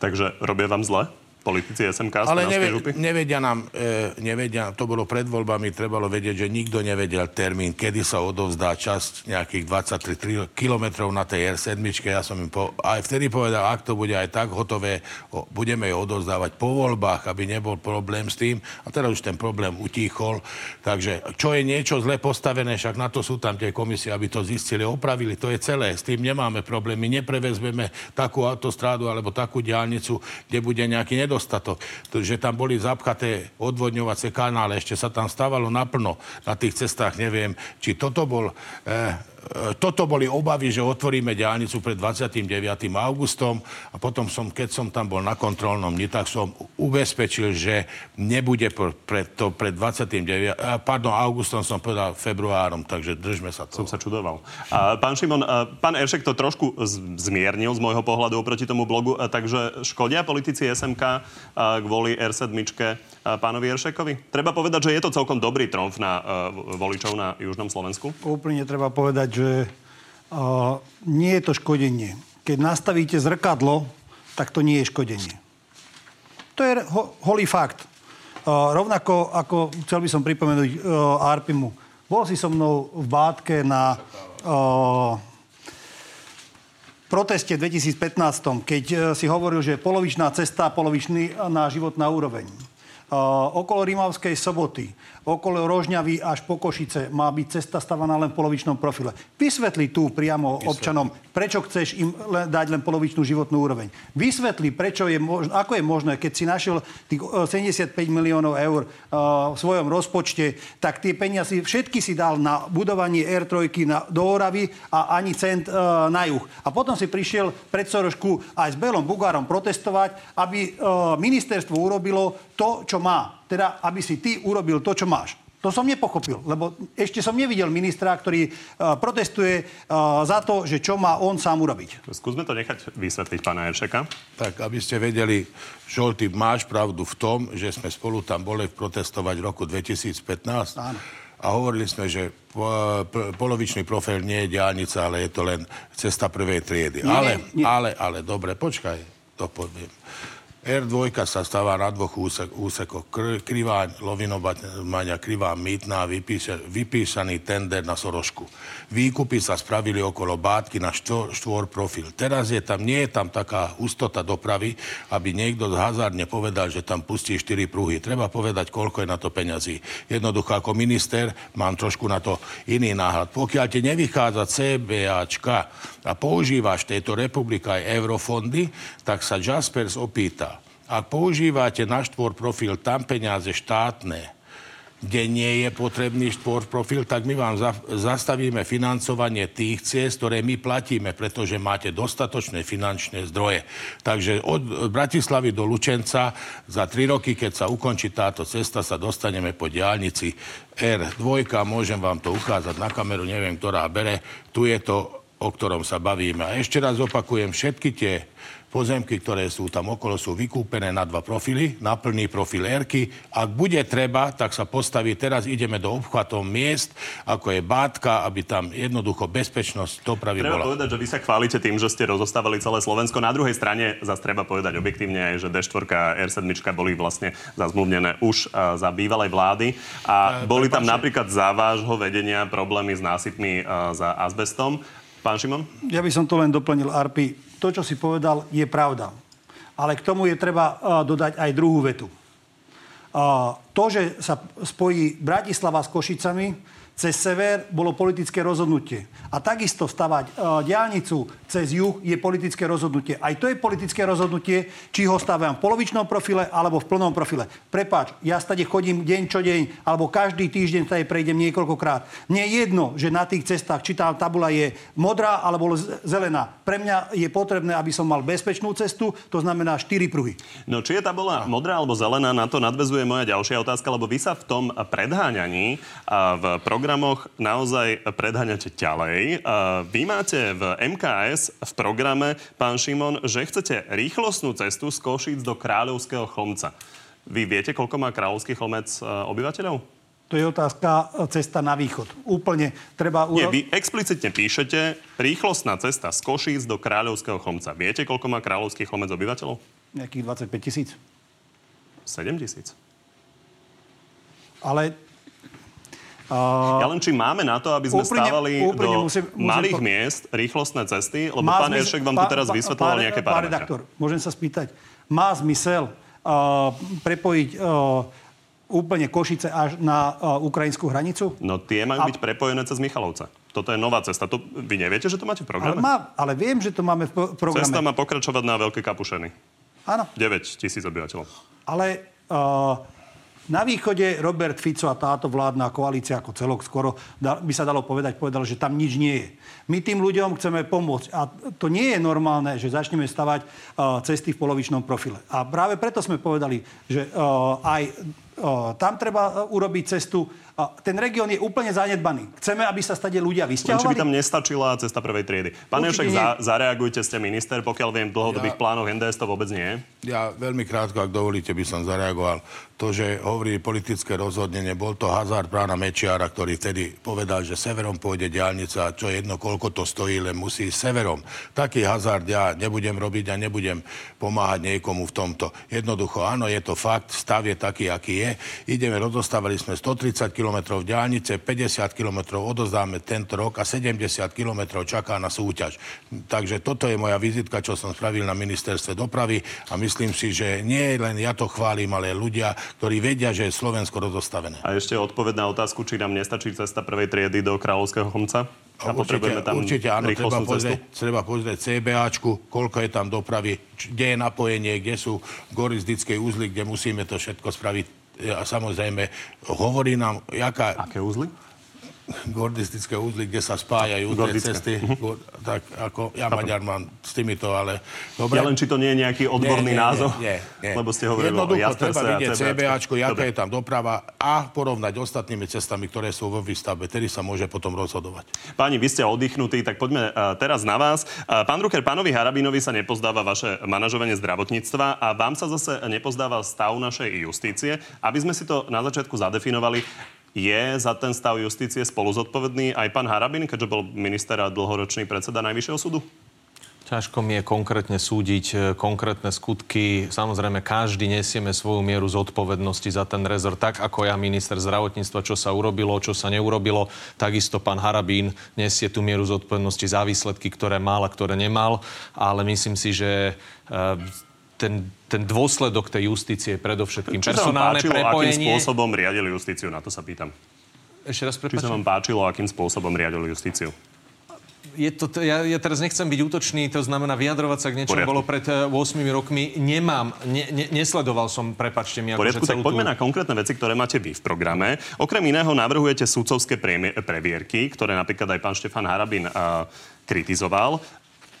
Takže robia vám zle? Politici SMK Ale neve, nevedia nám, e, nevedia, to bolo pred voľbami, trebalo vedieť, že nikto nevedel termín, kedy sa odovzdá časť nejakých 23 kilometrov na tej R7. Ja som im po, aj vtedy povedal, ak to bude aj tak hotové, o, budeme ju odovzdávať po voľbách, aby nebol problém s tým. A teraz už ten problém utíchol. Takže čo je niečo zle postavené, však na to sú tam tie komisie, aby to zistili, opravili. To je celé. S tým nemáme problémy. Neprevezmeme takú autostrádu alebo takú diálnicu, kde bude nejaký nedostatok nedostatok, že tam boli zapchaté odvodňovacie kanále, ešte sa tam stávalo naplno na tých cestách, neviem, či toto bol E, toto boli obavy, že otvoríme diálnicu pred 29. augustom a potom som, keď som tam bol na kontrolnom dni, tak som ubezpečil, že nebude pred, to pred 29. E, pardon, augustom som povedal februárom, takže držme sa to. Som sa čudoval. A, pán Šimon, a, pán Eršek to trošku zmiernil z môjho pohľadu oproti tomu blogu, a, takže škodia politici SMK a, kvôli R7 pánovi Eršekovi? Treba povedať, že je to celkom dobrý tromf na voličov na Južnom Slovensku? Úplne treba povedať, že uh, nie je to škodenie. Keď nastavíte zrkadlo, tak to nie je škodenie. To je ho, holý fakt. Uh, rovnako ako chcel by som pripomenúť uh, Arpimu. Bol si so mnou v Bátke na uh, proteste 2015, keď uh, si hovoril, že polovičná cesta, polovičný na životná úroveň. Uh, okolo Rímavskej soboty okolo Rožňavy až po Košice má byť cesta stavaná len v polovičnom profile. Vysvetli tu priamo Vysvetli. občanom, prečo chceš im dať len polovičnú životnú úroveň. Vysvetli, prečo je možno, ako je možné, keď si našiel tých 75 e, miliónov eur uh, v svojom rozpočte, tak tie peniaze všetky si dal na budovanie R3 na, do Oravy a ani cent uh, na juh. A potom si prišiel pred Sorošku aj s Belom Bugárom protestovať, aby uh, ministerstvo urobilo to, čo má teda aby si ty urobil to, čo máš. To som nepochopil, lebo ešte som nevidel ministra, ktorý uh, protestuje uh, za to, že čo má on sám urobiť. Skúsme to nechať vysvetliť pána Eršeka. Tak, aby ste vedeli, Žolty, máš pravdu v tom, že sme spolu tam boli protestovať v roku 2015. Áno. A hovorili sme, že po, polovičný profil nie je diálnica, ale je to len cesta prvej triedy. Nie, ale, nie. ale, ale, dobre, počkaj, to poviem. R2 sa stáva na dvoch úsek, úsekoch. Krivá lovinomania, krivá mýtna, vypísa, vypísaný tender na Sorošku. Výkupy sa spravili okolo bátky na štvor, štvor profil. Teraz je tam, nie je tam taká hustota dopravy, aby niekto hazardne povedal, že tam pustí 4 pruhy. Treba povedať, koľko je na to peňazí. Jednoducho ako minister mám trošku na to iný náhľad. Pokiaľ ti nevychádza CBAčka a používaš tejto republika aj eurofondy, tak sa Jaspers opýta, ak používate na štvor profil tam peniaze štátne, kde nie je potrebný štvor profil, tak my vám za, zastavíme financovanie tých ciest, ktoré my platíme, pretože máte dostatočné finančné zdroje. Takže od Bratislavy do Lučenca za tri roky, keď sa ukončí táto cesta, sa dostaneme po diálnici R2. Môžem vám to ukázať na kameru, neviem, ktorá bere. Tu je to o ktorom sa bavíme. A ešte raz opakujem, všetky tie pozemky, ktoré sú tam okolo, sú vykúpené na dva profily, na plný profil Erky. Ak bude treba, tak sa postaví, teraz ideme do obchvatov miest, ako je Bátka, aby tam jednoducho bezpečnosť dopravy Treba bola. povedať, že vy sa chválite tým, že ste rozostávali celé Slovensko. Na druhej strane zase treba povedať objektívne aj, že D4 a R7 boli vlastne zazmluvnené už uh, za bývalej vlády. A E, boli tam napríklad za vášho vedenia problémy s násypmi uh, za azbestom. Pán Šimon? Ja by som to len doplnil, Arpi. To, čo si povedal, je pravda. Ale k tomu je treba uh, dodať aj druhú vetu. Uh, to, že sa spojí Bratislava s Košicami cez sever, bolo politické rozhodnutie. A takisto stavať uh, diálnicu cez juh je politické rozhodnutie. Aj to je politické rozhodnutie, či ho staviam v polovičnom profile alebo v plnom profile. Prepáč, ja stade chodím deň čo deň, alebo každý týždeň tady prejdem niekoľkokrát. Mne je jedno, že na tých cestách, či tá tabula je modrá alebo zelená. Pre mňa je potrebné, aby som mal bezpečnú cestu, to znamená 4 pruhy. No či je tá bola modrá alebo zelená, na to nadvezuje moja ďalšia otázka, lebo vy sa v tom predháňaní v programoch naozaj predháňate ďalej. Vy máte v MKS v programe, pán Šimon, že chcete rýchlostnú cestu z Košíc do Kráľovského chlomca. Vy viete, koľko má Kráľovský chlomec e, obyvateľov? To je otázka e, cesta na východ. Úplne treba... Nie, uro- vy explicitne píšete rýchlostná cesta z Košíc do Kráľovského chlomca. Viete, koľko má Kráľovský chlomec obyvateľov? Nejakých 25 tisíc. 7 tisíc. Ale... Ja len či máme na to, aby sme Úprimne- stávali úprimne do musím- musím malých po- miest rýchlostné cesty, lebo Má pán zmysel- Eršek vám tu pán- teraz pán- vysvetloval pán- nejaké Pán parametre. redaktor, môžem sa spýtať, má zmysel uh, prepojiť uh, úplne Košice až na uh, ukrajinskú hranicu? No tie majú A- byť prepojené cez Michalovce. Toto je nová cesta. To, vy neviete, že to máte v Ale, programe? má, ale viem, že to máme v programe. Cesta má pokračovať na Veľké Kapušeny. Áno, 9 tisíc obyvateľov. ale uh, na východe Robert Fico a táto vládna koalícia ako celok skoro by sa dalo povedať, povedal, že tam nič nie je. My tým ľuďom chceme pomôcť. A to nie je normálne, že začneme stavať cesty v polovičnom profile. A práve preto sme povedali, že aj tam treba uh, urobiť cestu. Ten región je úplne zanedbaný. Chceme, aby sa stade ľudia Len či by vysťahovali? tam nestačila cesta prvej triedy. Pán nie. za, zareagujte, ste minister. Pokiaľ viem, v dlhodobých Ja- plánoch NDS to vôbec nie. Ja veľmi krátko, ak dovolíte, by som zareagoval. To, že hovorí politické rozhodnenie, bol to hazard prána Mečiara, ktorý vtedy povedal, že severom pôjde diálnica a čo jedno, koľko to stojí, len musí severom. Taký hazard ja nebudem robiť a nebudem pomáhať niekomu v tomto. Jednoducho, áno, je to fakt, stav je taký, aký je. Ideme, rozostavili sme 130 km diálnice, 50 km odozdáme tento rok a 70 km čaká na súťaž. Takže toto je moja vizitka, čo som spravil na ministerstve dopravy a myslím si, že nie len ja to chválim, ale ľudia, ktorí vedia, že je Slovensko rozostavené. A ešte odpoveď na otázku, či nám nestačí cesta prvej triedy do Kráľovského chomca? A potrebujeme tam určite áno, treba pozrieť, treba pozrieť CBAčku, koľko je tam dopravy, kde je napojenie, kde sú goristické úzly, kde musíme to všetko spraviť. A samozrejme, hovorí nám, jaká... Aké úzly? Gordistické úzly, kde sa spájajú tie Gordické. cesty. Go- Tak ako ja Chápem. Maďar mám s týmito, ale... Dobre. Ja len, či to nie je nejaký odborný Nie, nie, názov? Nie, nie, nie. Lebo ste hovorili o Jednoducho Jasperse treba vidieť CBAčko. Jaká Dobre. je tam doprava a porovnať ostatnými cestami, ktoré sú vo výstavbe. Tedy sa môže potom rozhodovať. Páni, vy ste oddychnutí, tak poďme uh, teraz na vás. Uh, pán Drucker, pánovi Harabinovi sa nepozdáva vaše manažovanie zdravotníctva a vám sa zase nepozdáva stav našej justície. Aby sme si to na začiatku zadefinovali, je za ten stav justície spolu zodpovedný aj pán Harabin, keďže bol minister a dlhoročný predseda Najvyššieho súdu? Ťažko mi je konkrétne súdiť e, konkrétne skutky. Samozrejme, každý nesieme svoju mieru zodpovednosti za ten rezort, tak ako ja, minister zdravotníctva, čo sa urobilo, čo sa neurobilo. Takisto pán Harabín nesie tú mieru zodpovednosti za výsledky, ktoré mal a ktoré nemal. Ale myslím si, že e, ten, ten dôsledok tej justície predovšetkým Či vám personálne páčilo, akým prepojenie. spôsobom riadili justíciu? Na to sa pýtam. Ešte raz Či prepáčte. sa vám páčilo, akým spôsobom riadili justíciu? Je to, ja, ja teraz nechcem byť útočný, to znamená vyjadrovať sa k niečomu, bolo pred eh, 8 rokmi. Nemám, ne, ne, nesledoval som, prepačte mi, poriadku, tak celú poďme tú... na konkrétne veci, ktoré máte vy v programe. Okrem iného navrhujete sudcovské premie- previerky, ktoré napríklad aj pán Štefan Harabin uh, kritizoval.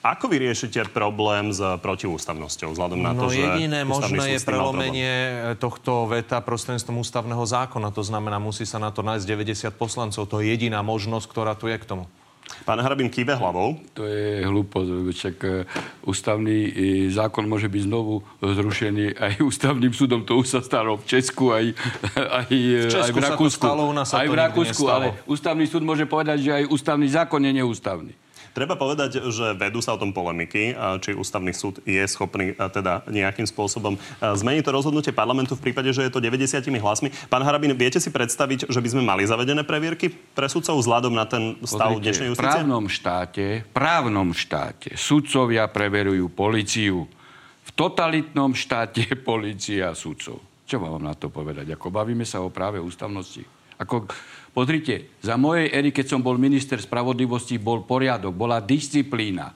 Ako vyriešite problém s protiústavnosťou, vzhľadom na No to, že jediné možné je prelomenie eh, tohto veta prostredníctvom ústavného zákona. To znamená, musí sa na to nájsť 90 poslancov. To je jediná možnosť, ktorá tu je k tomu. Pán Harabin kýve hlavou. To je hlúposť, však e, ústavný zákon môže byť znovu zrušený *laughs* aj ústavným súdom. To už sa stalo v Česku, aj, *laughs* aj, v, Česku aj v Rakúsku. Stalo, u nás aj v Rakúsku, ale ústavný súd môže povedať, že aj ústavný zákon je neústavný. Treba povedať, že vedú sa o tom polemiky, či ústavný súd je schopný teda nejakým spôsobom zmeniť to rozhodnutie parlamentu v prípade, že je to 90 hlasmi. Pán Harabin, viete si predstaviť, že by sme mali zavedené previerky pre sudcov vzhľadom na ten stav Podrite, dnešnej justície? V právnom štáte, právnom štáte sudcovia preverujú policiu. V totalitnom štáte policia sudcov. Čo mám na to povedať? Ako bavíme sa o práve ústavnosti. Ako Pozrite, za mojej ery, keď som bol minister spravodlivosti, bol poriadok, bola disciplína.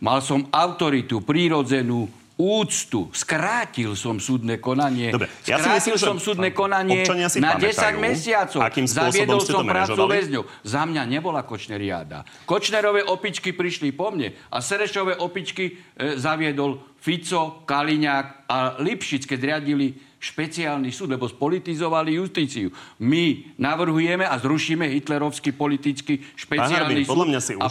Mal som autoritu, prírodzenú, úctu. Skrátil som súdne konanie. Dobre, ja Skrátil si myslím, som súdne konanie si na pamätajú, 10 mesiacov. Akým Zaviedol som prácu väzňov. Za mňa nebola Kočneriáda. Kočnerové opičky prišli po mne a Serešové opičky e, zaviedol Fico, Kaliňák a Lipšic, keď riadili špeciálny súd, lebo spolitizovali justíciu. My navrhujeme a zrušíme hitlerovský politický špeciálny Harbin, súd podľa mňa si a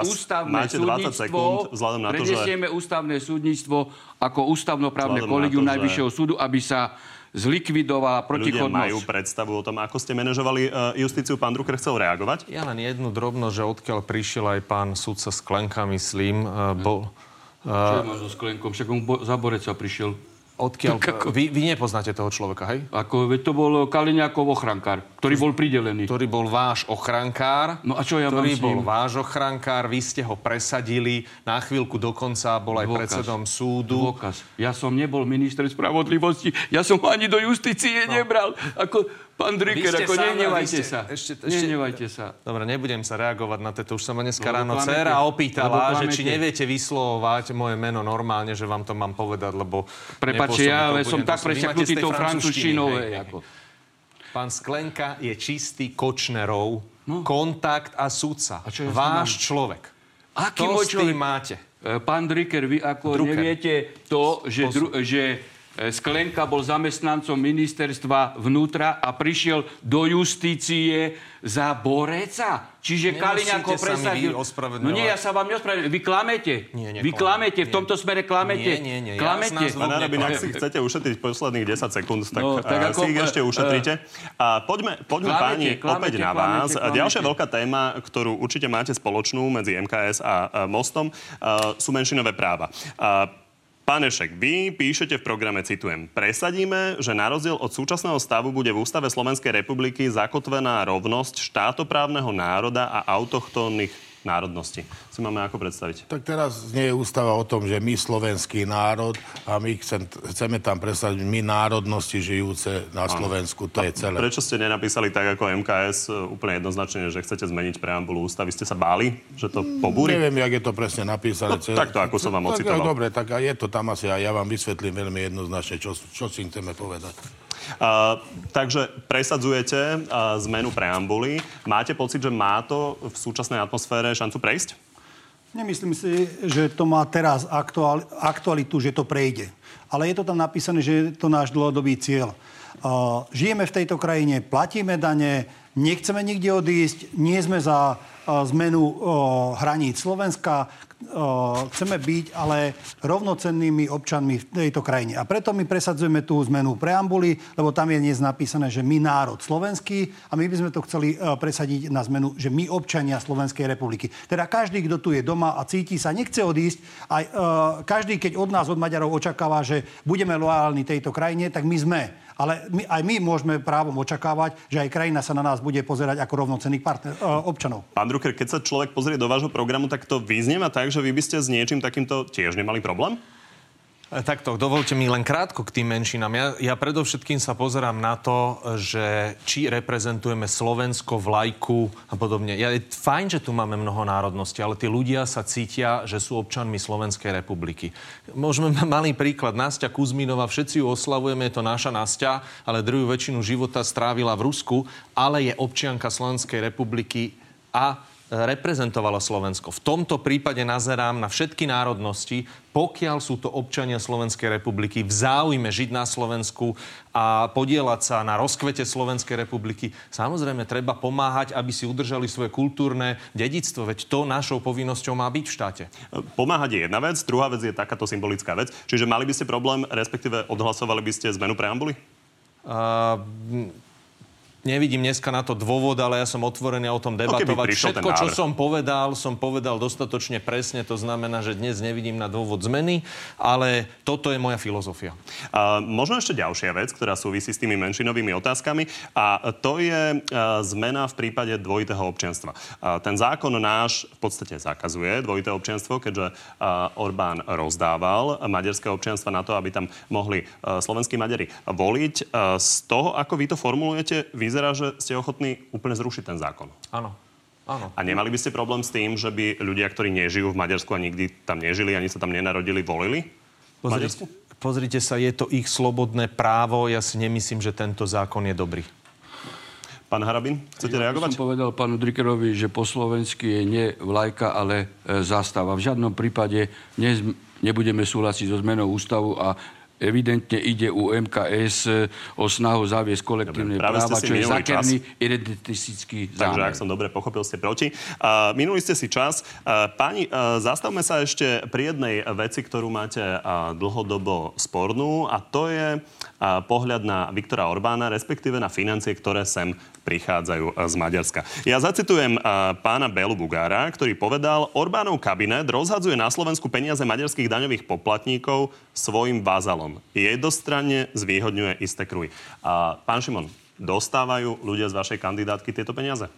čas. ústavné Máte 20 súdnictvo, sekúnd vzhľadom na to, že... prenesieme ústavné súdnictvo ako ústavnoprávne Vzhľadom na kolegium to, že- Najvyššieho súdu, aby sa zlikvidovala Ľudia protichodnosť. majú predstavu o tom, ako ste manažovali e, justíciu. Pán Drucker chcel reagovať? Ja len jednu drobno, že odkiaľ prišiel aj pán sudca Sklenka, myslím, uh, bol... Čo je so Sklenkom? Však on bo- za Boreca prišiel. Odkiaľ... Vy, vy nepoznáte toho človeka, hej? Ako, veď to bol Kaliňákov ochrankár, ktorý bol pridelený. Ktorý bol váš ochrankár. No a čo ja ktorý bol váš ochrankár, vy ste ho presadili, na chvíľku dokonca bol aj Dôkaz. predsedom súdu. Dôkaz. Ja som nebol minister spravodlivosti, ja som ho ani do justície no. nebral. Ako pán ste ako sám- nehnevajte ste- sa. Ešte, ešte, Nehnevajte sa. Dobre, nebudem sa reagovať na to. Už sa ma dneska No, ráno klamete. dcera opýtala, že či neviete vyslovovať moje meno normálne, že vám to mám povedať, lebo... Prepačte, ja ale som tak tej tou francúzštinou. Pán Sklenka je čistý Kočnerov, kontakt a sudca. A čo ja Váš mám? človek. Aký to môj človek? máte. E, Pán Driker, vy ako Drucker. neviete to, že, dru, že Sklenka bol zamestnancom ministerstva vnútra a prišiel do justície za Boreca. Čiže mi presadil. vy. No nie, ja sa vám neospravedlňujem. Vy klamete. Nie, Vy neklamem. klamete. V tomto smere klamete. Nie, nie, nie. Ja Klamete. nás Pán Harabin, ak si chcete ušetriť posledných 10 sekúnd, tak, No, tak tak ako, si ich e, ešte ušetrite. A poďme, poďme Klamete, páni, klamete, opäť na klamete, vás. klamete. Ďalšia veľká téma, ktorú určite máte spoločnú medzi MKS a e, Mostom, e, sú menšinové práva. Pán Ešek, vy píšete v programe, citujem, presadíme, že na rozdiel od súčasného stavu bude v Ústave Slovenskej republiky zakotvená rovnosť štátoprávneho národa a autochtónnych národností. Si máme ako predstaviť? Tak teraz nie je ústava o tom, že my slovenský národ a my chcem, chceme tam presadiť my národnosti žijúce na Slovensku. To je celé. Prečo ste nenapísali tak ako MKS e, úplne jednoznačne, že chcete zmeniť preambulu ústavy? Ste sa báli, že to pobúri? Neviem, jak je to presne napísané. No, takto, ako som vám tak, ocitoval. Dobre, tak a je to tam asi a ja vám vysvetlím veľmi jednoznačne, čo, čo si chceme povedať. Takže presadzujete uh, zmenu preambuly. Máte pocit, že má to v súčasnej atmosfére šancu prejsť? Nemyslím si, že to má teraz aktuál, aktualitu, že to prejde. Ale je to tam napísané, že je to náš dlhodobý cieľ. Uh, žijeme v tejto krajine, platíme dane, nechceme nikde odísť, nie sme za zmenu uh, hraníc Slovenska, chceme byť ale rovnocennými občanmi v tejto krajine. A preto my presadzujeme tú zmenu preambuly, lebo tam je dnes napísané, že my národ slovenský a my by sme to chceli uh, presadiť na zmenu, že my občania Slovenskej republiky. Teda každý, kto tu je doma a cíti sa, nechce odísť, aj uh, každý, keď od nás, od Maďarov očakáva, že budeme loálni tejto krajine, tak my sme. Ale my, aj my môžeme právom očakávať, že aj krajina sa na nás bude pozerať ako rovnocenných partner, uh, občanov. Pán Drucker, keď sa človek pozrie do vášho programu, tak to vyznieva tak, že vy by ste s niečím takýmto tiež nemali problém? E, Takto, dovolte mi len krátko k tým menšinám. Ja, ja predovšetkým sa pozerám na to, že či reprezentujeme Slovensko, vlajku a podobne. Ja, je fajn, že tu máme mnoho národností, ale tí ľudia sa cítia, že sú občanmi Slovenskej republiky. Môžeme mať malý príklad. Nastia Kuzminova, všetci ju oslavujeme, je to naša Nastia, ale druhú väčšinu života strávila v Rusku, ale je občianka Slovenskej republiky a reprezentovalo Slovensko. V tomto prípade nazerám na všetky národnosti, pokiaľ sú to občania Slovenskej republiky v záujme žiť na Slovensku a podielať sa na rozkvete Slovenskej republiky. Samozrejme, treba pomáhať, aby si udržali svoje kultúrne dedictvo, veď to našou povinnosťou má byť v štáte. Pomáhať je jedna vec, druhá vec je takáto symbolická vec. Čiže mali by ste problém, respektíve odhlasovali by ste zmenu preambuly? Uh, Nevidím dneska na to dôvod, ale ja som otvorený o tom no, debatovať. No, Všetko, čo som povedal, som povedal dostatočne presne. To znamená, že dnes nevidím na dôvod zmeny, ale toto je moja filozofia. Uh, možno ešte ďalšia vec, ktorá súvisí s tými menšinovými otázkami a to je uh, zmena v prípade dvojitého občianstva. Uh, ten zákon náš v podstate zakazuje dvojité občianstvo, keďže uh, Orbán rozdával maďarské občianstva na to, aby tam mohli uh, slovenskí Maďari voliť. Z toho, ako vy to formulujete, vy vyzerá, že ste ochotní úplne zrušiť ten zákon. Áno. Áno. A nemali by ste problém s tým, že by ľudia, ktorí nežijú v Maďarsku a nikdy tam nežili, ani sa tam nenarodili, volili? Pozrite, pozrite sa, je to ich slobodné právo. Ja si nemyslím, že tento zákon je dobrý. Pán Harabin, chcete ja reagovať? som povedal pánu Drikerovi, že po slovensky je nie vlajka, ale e, zástava. V žiadnom prípade ne, nebudeme súhlasiť so zmenou ústavu a evidentne ide u MKS o snahu zaviesť kolektívne dobre, práva, čo je zákerný identistický zámer. Takže, ak som dobre pochopil, ste proti. Uh, minuli ste si čas. Uh, páni, uh, zastavme sa ešte pri jednej veci, ktorú máte uh, dlhodobo spornú a to je uh, pohľad na Viktora Orbána, respektíve na financie, ktoré sem prichádzajú z Maďarska. Ja zacitujem pána Belu Bugára, ktorý povedal, Orbánov kabinet rozhadzuje na Slovensku peniaze maďarských daňových poplatníkov svojim vázalom. Jednostranne zvýhodňuje isté kruj. A pán Šimon, dostávajú ľudia z vašej kandidátky tieto peniaze?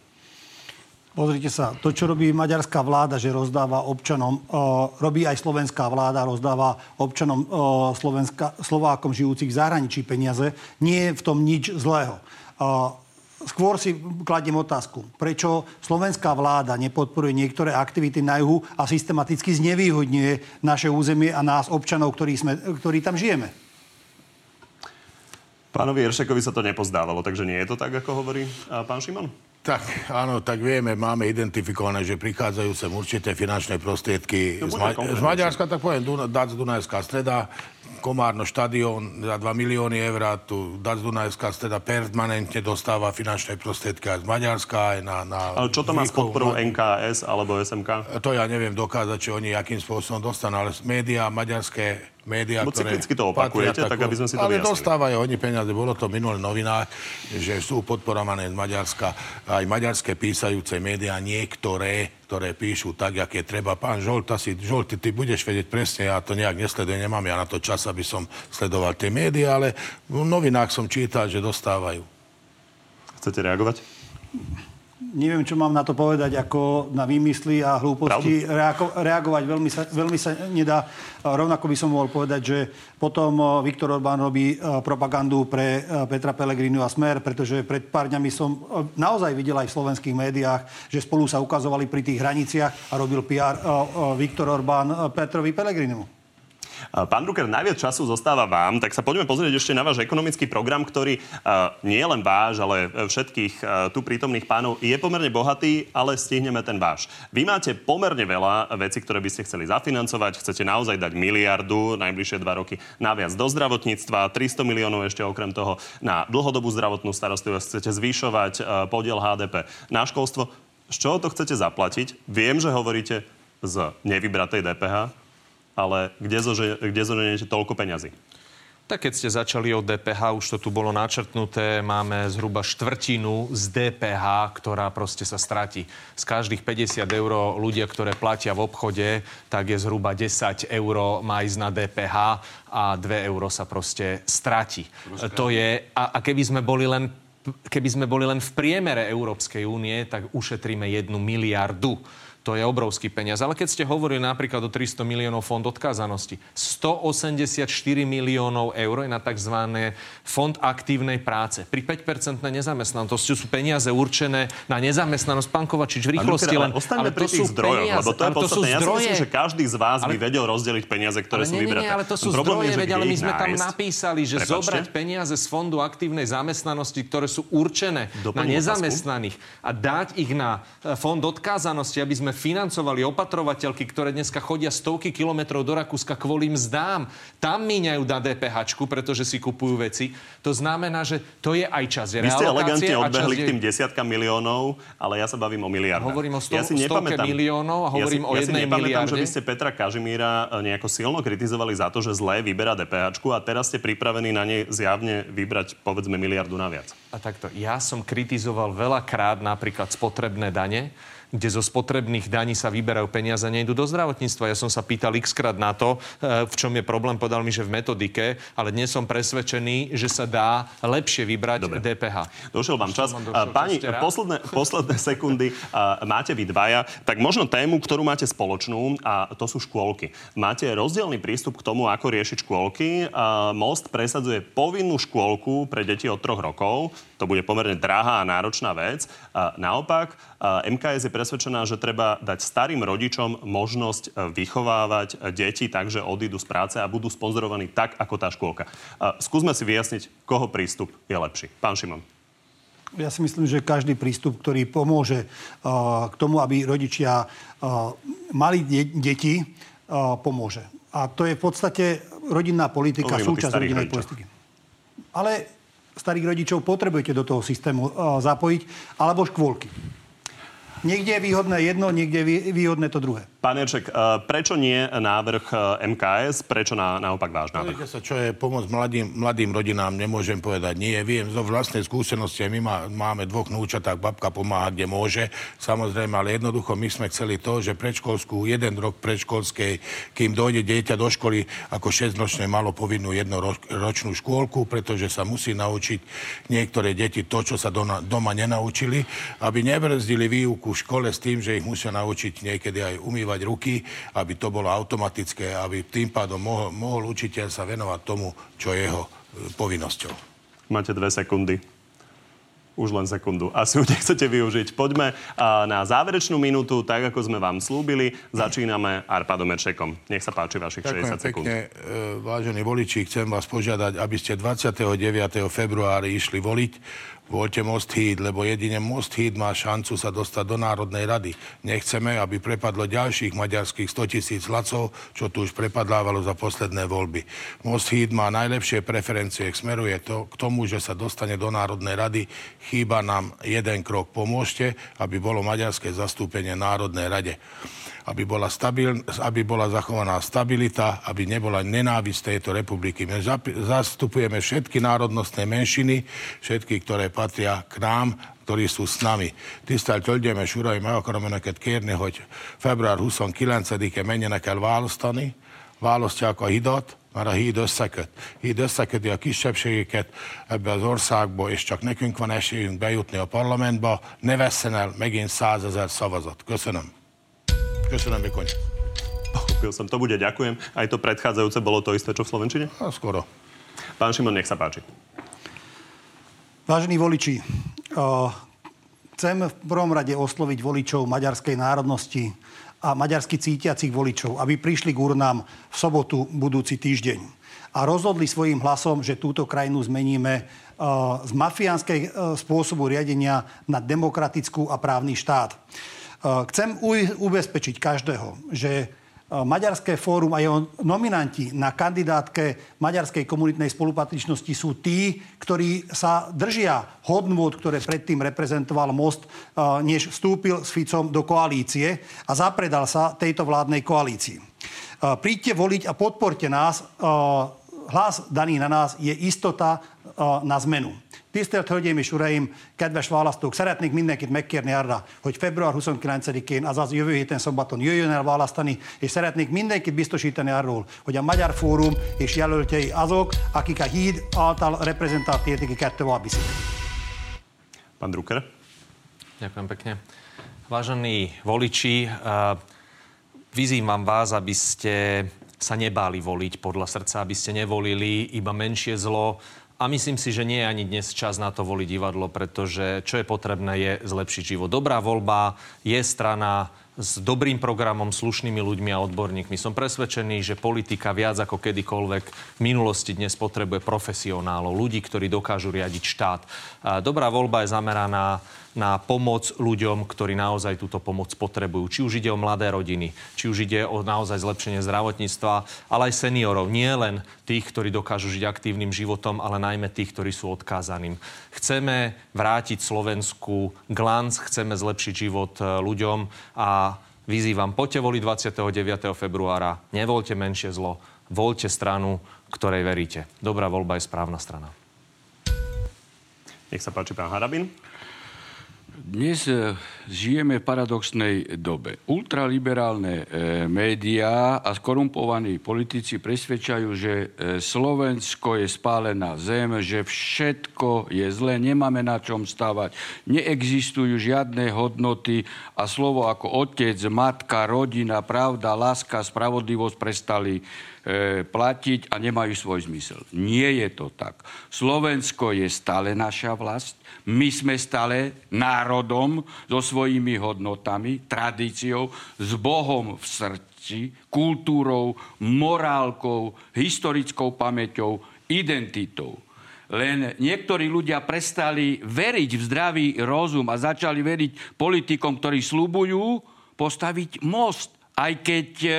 Pozrite sa, to, čo robí maďarská vláda, že rozdáva občanom, uh, robí aj slovenská vláda, rozdáva občanom uh, Slovenska, Slovákom žijúcich v zahraničí peniaze, nie je v tom nič zlého. Uh, Skôr si kladiem otázku, prečo slovenská vláda nepodporuje niektoré aktivity na juhu a systematicky znevýhodňuje naše územie a nás, občanov, ktorí, sme, ktorí tam žijeme? Pánovi Eršekovi sa to nepozdávalo, takže nie je to tak, ako hovorí pán Šimon? Tak, áno, tak vieme, máme identifikované, že prichádzajú sem určité finančné prostriedky no, z, Ma- z Maďarska, tak poviem, Dun- Dac Dunajská streda, Komárno štadión za 2 milióny eur tu Dac Dunajská streda permanentne dostáva finančné prostriedky aj z Maďarska, aj na... na Ale čo to má s podporou NKS alebo SMK? To ja neviem dokázať, či oni akým spôsobom dostanú, ale médiá maďarské médiá, Bo ktoré... to opakujete, tak aby sme si to Ale vyjasnili. dostávajú oni peniaze. Bolo to minulé novinách, že sú podporované z Maďarska aj maďarské písajúce médiá, niektoré, ktoré píšu tak, jak je treba. Pán Žolt, asi, Žolt, ty, ty budeš vedieť presne, ja to nejak nesledujem, nemám ja na to čas, aby som sledoval tie médiá, ale v novinách som čítal, že dostávajú. Chcete reagovať? Neviem, čo mám na to povedať, ako na výmysly a hlúposti reago- reagovať. Veľmi sa, veľmi sa nedá. Rovnako by som mohol povedať, že potom Viktor Orbán robí propagandu pre Petra Pellegrinu a Smer, pretože pred pár dňami som naozaj videl aj v slovenských médiách, že spolu sa ukazovali pri tých hraniciach a robil PR Viktor Orbán Petrovi Pellegrinu. Pán Drucker, najviac času zostáva vám, tak sa poďme pozrieť ešte na váš ekonomický program, ktorý nie len váš, ale všetkých tu prítomných pánov je pomerne bohatý, ale stihneme ten váš. Vy máte pomerne veľa vecí, ktoré by ste chceli zafinancovať. Chcete naozaj dať miliardu najbližšie dva roky naviac do zdravotníctva, 300 miliónov ešte okrem toho na dlhodobú zdravotnú starostlivosť. Chcete zvyšovať podiel HDP na školstvo. Z čoho to chcete zaplatiť? Viem, že hovoríte z nevybratej DPH, ale kde, zože, kde zoženiete toľko peňazí? Tak keď ste začali od DPH, už to tu bolo načrtnuté, máme zhruba štvrtinu z DPH, ktorá proste sa stratí. Z každých 50 eur ľudia, ktoré platia v obchode, tak je zhruba 10 eur má ísť na DPH a 2 eur sa proste stratí. To je, a, a keby sme boli len keby sme boli len v priemere Európskej únie, tak ušetríme jednu miliardu. To je obrovský peniaz. Ale keď ste hovorili napríklad o 300 miliónov fond odkázanosti, 184 miliónov eur je na tzv. fond aktívnej práce. Pri 5% nezamestnanosti sú peniaze určené na nezamestnanosť. Pán Kovačič, v rýchlosti len... Ale pri tých zdrojoch, peniaze, lebo to je podstatné. Ja si myslím, že každý z vás ale... by vedel rozdeliť peniaze, ktoré ale sú nie. Nie, ale to sú zdroje, veď, ale my sme tam napísali, že Prepačte? zobrať peniaze z fondu aktívnej zamestnanosti, ktoré sú určené Doplním na nezamestnaných otázku. a dať ich na e, fond odkázanosti, aby sme financovali opatrovateľky, ktoré dneska chodia stovky kilometrov do Rakúska kvôli mzdám. Tam míňajú na DPH, pretože si kupujú veci. To znamená, že to je aj čas. Vy ste elegantne odbehli k tým desiatkam miliónov, ale ja sa bavím o miliardách. Hovorím o sto, ja si stovke miliónov a hovorím ja si, o jednej ja si miliarde. že vy ste Petra Kažimíra e, nejako silno kritizovali za to, že zlé vyberá DPH a teraz ste pripravení na nej zjavne vybrať povedzme miliardu naviac. A takto, ja som kritizoval veľakrát napríklad spotrebné dane, kde zo spotrebných daní sa vyberajú peniaze a nejdú do zdravotníctva. Ja som sa pýtal x krát na to, e, v čom je problém, povedal mi, že v metodike, ale dnes som presvedčený, že sa dá lepšie vybrať Dobre. DPH. Došiel vám čas. Došiel, Pani, posledné, posledné sekundy máte vy dvaja, tak možno tému, ktorú máte spoločnú, a to sú škôlky. Máte rozdielný prístup k tomu, ako riešiť škôlky. Most presadzuje povinnú škôlku pre deti od troch rokov. To bude pomerne drahá a náročná vec. Naopak, MKS je presvedčená, že treba dať starým rodičom možnosť e, vychovávať deti tak, že odídu z práce a budú sponzorovaní tak, ako tá škôlka. Skúsme si vyjasniť, koho prístup je lepší. Pán Šimon. Ja si myslím, že každý prístup, ktorý pomôže uh, k tomu, aby rodičia uh, mali de- deti, uh, pomôže. A to je v podstate rodinná politika, Hovorím súčasť rodinnej politiky. Ale starých rodičov potrebujete do toho systému zapojiť, alebo škôlky. Niekde je výhodné jedno, niekde je výhodné to druhé. Pán Jerček, e, prečo nie návrh e, MKS? Prečo na, naopak váš návrh? sa, čo je pomoc mladým, mladým rodinám, nemôžem povedať nie. Viem zo vlastnej skúsenosti, my má, máme dvoch núčat, tak babka pomáha, kde môže. Samozrejme, ale jednoducho my sme chceli to, že predškolskú, jeden rok predškolskej, kým dojde dieťa do školy, ako 6-ročné malo povinnú jednoročnú škôlku, pretože sa musí naučiť niektoré deti to, čo sa doma, doma nenaučili, aby nebrzdili výuku v škole s tým, že ich musia naučiť niekedy aj umývať umývať ruky, aby to bolo automatické, aby tým pádom mohol, mohol učiteľ sa venovať tomu, čo je jeho e, povinnosťou. Máte dve sekundy. Už len sekundu. Asi ju *laughs* nechcete využiť. Poďme na záverečnú minútu, tak ako sme vám slúbili. Začíname Arpadom Erčekom. Nech sa páči vašich Ďakujem 60 sekúnd. Pekne, e, vážení voliči, chcem vás požiadať, aby ste 29. februári išli voliť voľte Most Híd, lebo jedine Most Híd má šancu sa dostať do Národnej rady. Nechceme, aby prepadlo ďalších maďarských 100 tisíc hlasov, čo tu už prepadlávalo za posledné voľby. Most Híd má najlepšie preferencie, smeruje to k tomu, že sa dostane do Národnej rady. Chýba nám jeden krok. Pomôžte, aby bolo maďarské zastúpenie Národnej rade aby bola, stabil, aby bola zachovaná stabilita, aby nebola nenávisť tejto republiky. My zastupujeme všetky národnostné menšiny, všetky, ktoré patria k nám, ktorí sú s nami. Tisztelt Hölgyeim és Uraim, meg akarom Önöket kérni, hogy február 29-e menjenek el választani, választják a hidat, mert a híd összeköt. Híd összeköti a kisebbségeket ebbe az országba, és csak nekünk van esélyünk bejutni a parlamentba. Ne vesszen el megint százezer szavazat. Köszönöm. Köszönöm, Mikoň. Pochopil som, to bude ďakujem. Aj to predchádzajúce bolo to isté, čo v Slovenčine? A skoro. Pán Šimon, nech sa páči. Vážení voliči, chcem v prvom rade osloviť voličov maďarskej národnosti a maďarsky cítiacich voličov, aby prišli k urnám v sobotu budúci týždeň a rozhodli svojim hlasom, že túto krajinu zmeníme z mafiánskej spôsobu riadenia na demokratickú a právny štát. Eh, chcem ubezpečiť každého, že eh, Maďarské fórum a jeho nominanti na kandidátke Maďarskej komunitnej spolupatričnosti sú tí, ktorí sa držia hodnôt, ktoré predtým reprezentoval Most, eh, než vstúpil s Ficom do koalície a zapredal sa tejto vládnej koalícii. Príďte voliť a podporte nás. Hlas daný na nás je istota na zmenu. Tisztelt Hölgyeim és Uraim, kedves választók, szeretnék mindenkit megkérni arra, hogy február 29-én, azaz jövő héten szombaton jöjjön el választani, és szeretnék mindenkit biztosítani arról, hogy a Magyar Fórum és jelöltjei azok, akik a híd által reprezentált értékeket tovább viszik. Pán Drucker. Ďakujem pekne. Vážení voliči, vyzývam vás, aby ste sa nebáli voliť podľa srdca, aby ste nevolili iba menšie zlo. A myslím si, že nie je ani dnes čas na to voliť divadlo, pretože čo je potrebné, je zlepšiť život. Dobrá voľba je strana s dobrým programom, slušnými ľuďmi a odborníkmi. Som presvedčený, že politika viac ako kedykoľvek v minulosti dnes potrebuje profesionálov, ľudí, ktorí dokážu riadiť štát. Dobrá voľba je zameraná na pomoc ľuďom, ktorí naozaj túto pomoc potrebujú. Či už ide o mladé rodiny, či už ide o naozaj zlepšenie zdravotníctva, ale aj seniorov. Nie len tých, ktorí dokážu žiť aktívnym životom, ale najmä tých, ktorí sú odkázaným. Chceme vrátiť Slovensku glanc, chceme zlepšiť život e, ľuďom a vyzývam, poďte voliť 29. februára, nevolte menšie zlo, voľte stranu, ktorej veríte. Dobrá voľba je správna strana. Nech sa páči, pán Harabin. Dnes e, žijeme v paradoxnej dobe. Ultraliberálne e, médiá a skorumpovaní politici presvedčajú, že e, Slovensko je spálená zem, že všetko je zlé, nemáme na čom stávať, neexistujú žiadne hodnoty a slovo ako otec, matka, rodina, pravda, láska, spravodlivosť prestali e, platiť a nemajú svoj zmysel. Nie je to tak. Slovensko je stále naša vlast, my sme stále národom so svojimi hodnotami, tradíciou, s Bohom v srdci, kultúrou, morálkou, historickou pamäťou, identitou. Len niektorí ľudia prestali veriť v zdravý rozum a začali veriť politikom, ktorí slúbujú postaviť most, aj keď e,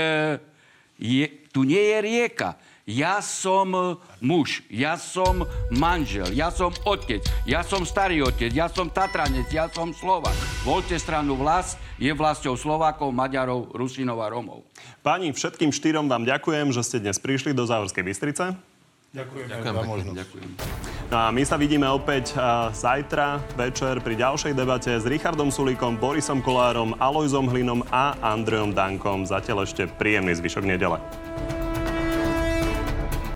je, tu nie je rieka. Ja som muž, ja som manžel, ja som otec, ja som starý otec, ja som Tatranec, ja som Slovak. Voľte stranu vlast, je vlastou Slovákov, Maďarov, Rusinov a Romov. Páni, všetkým štyrom vám ďakujem, že ste dnes prišli do Závorskej Bystrice. Ďakujem, ďakujem za možnosť. Ďakujem. A my sa vidíme opäť zajtra večer pri ďalšej debate s Richardom Sulíkom, Borisom Kolárom, Alojzom Hlinom a Andrejom Dankom. Zatiaľ ešte príjemný zvyšok nedele.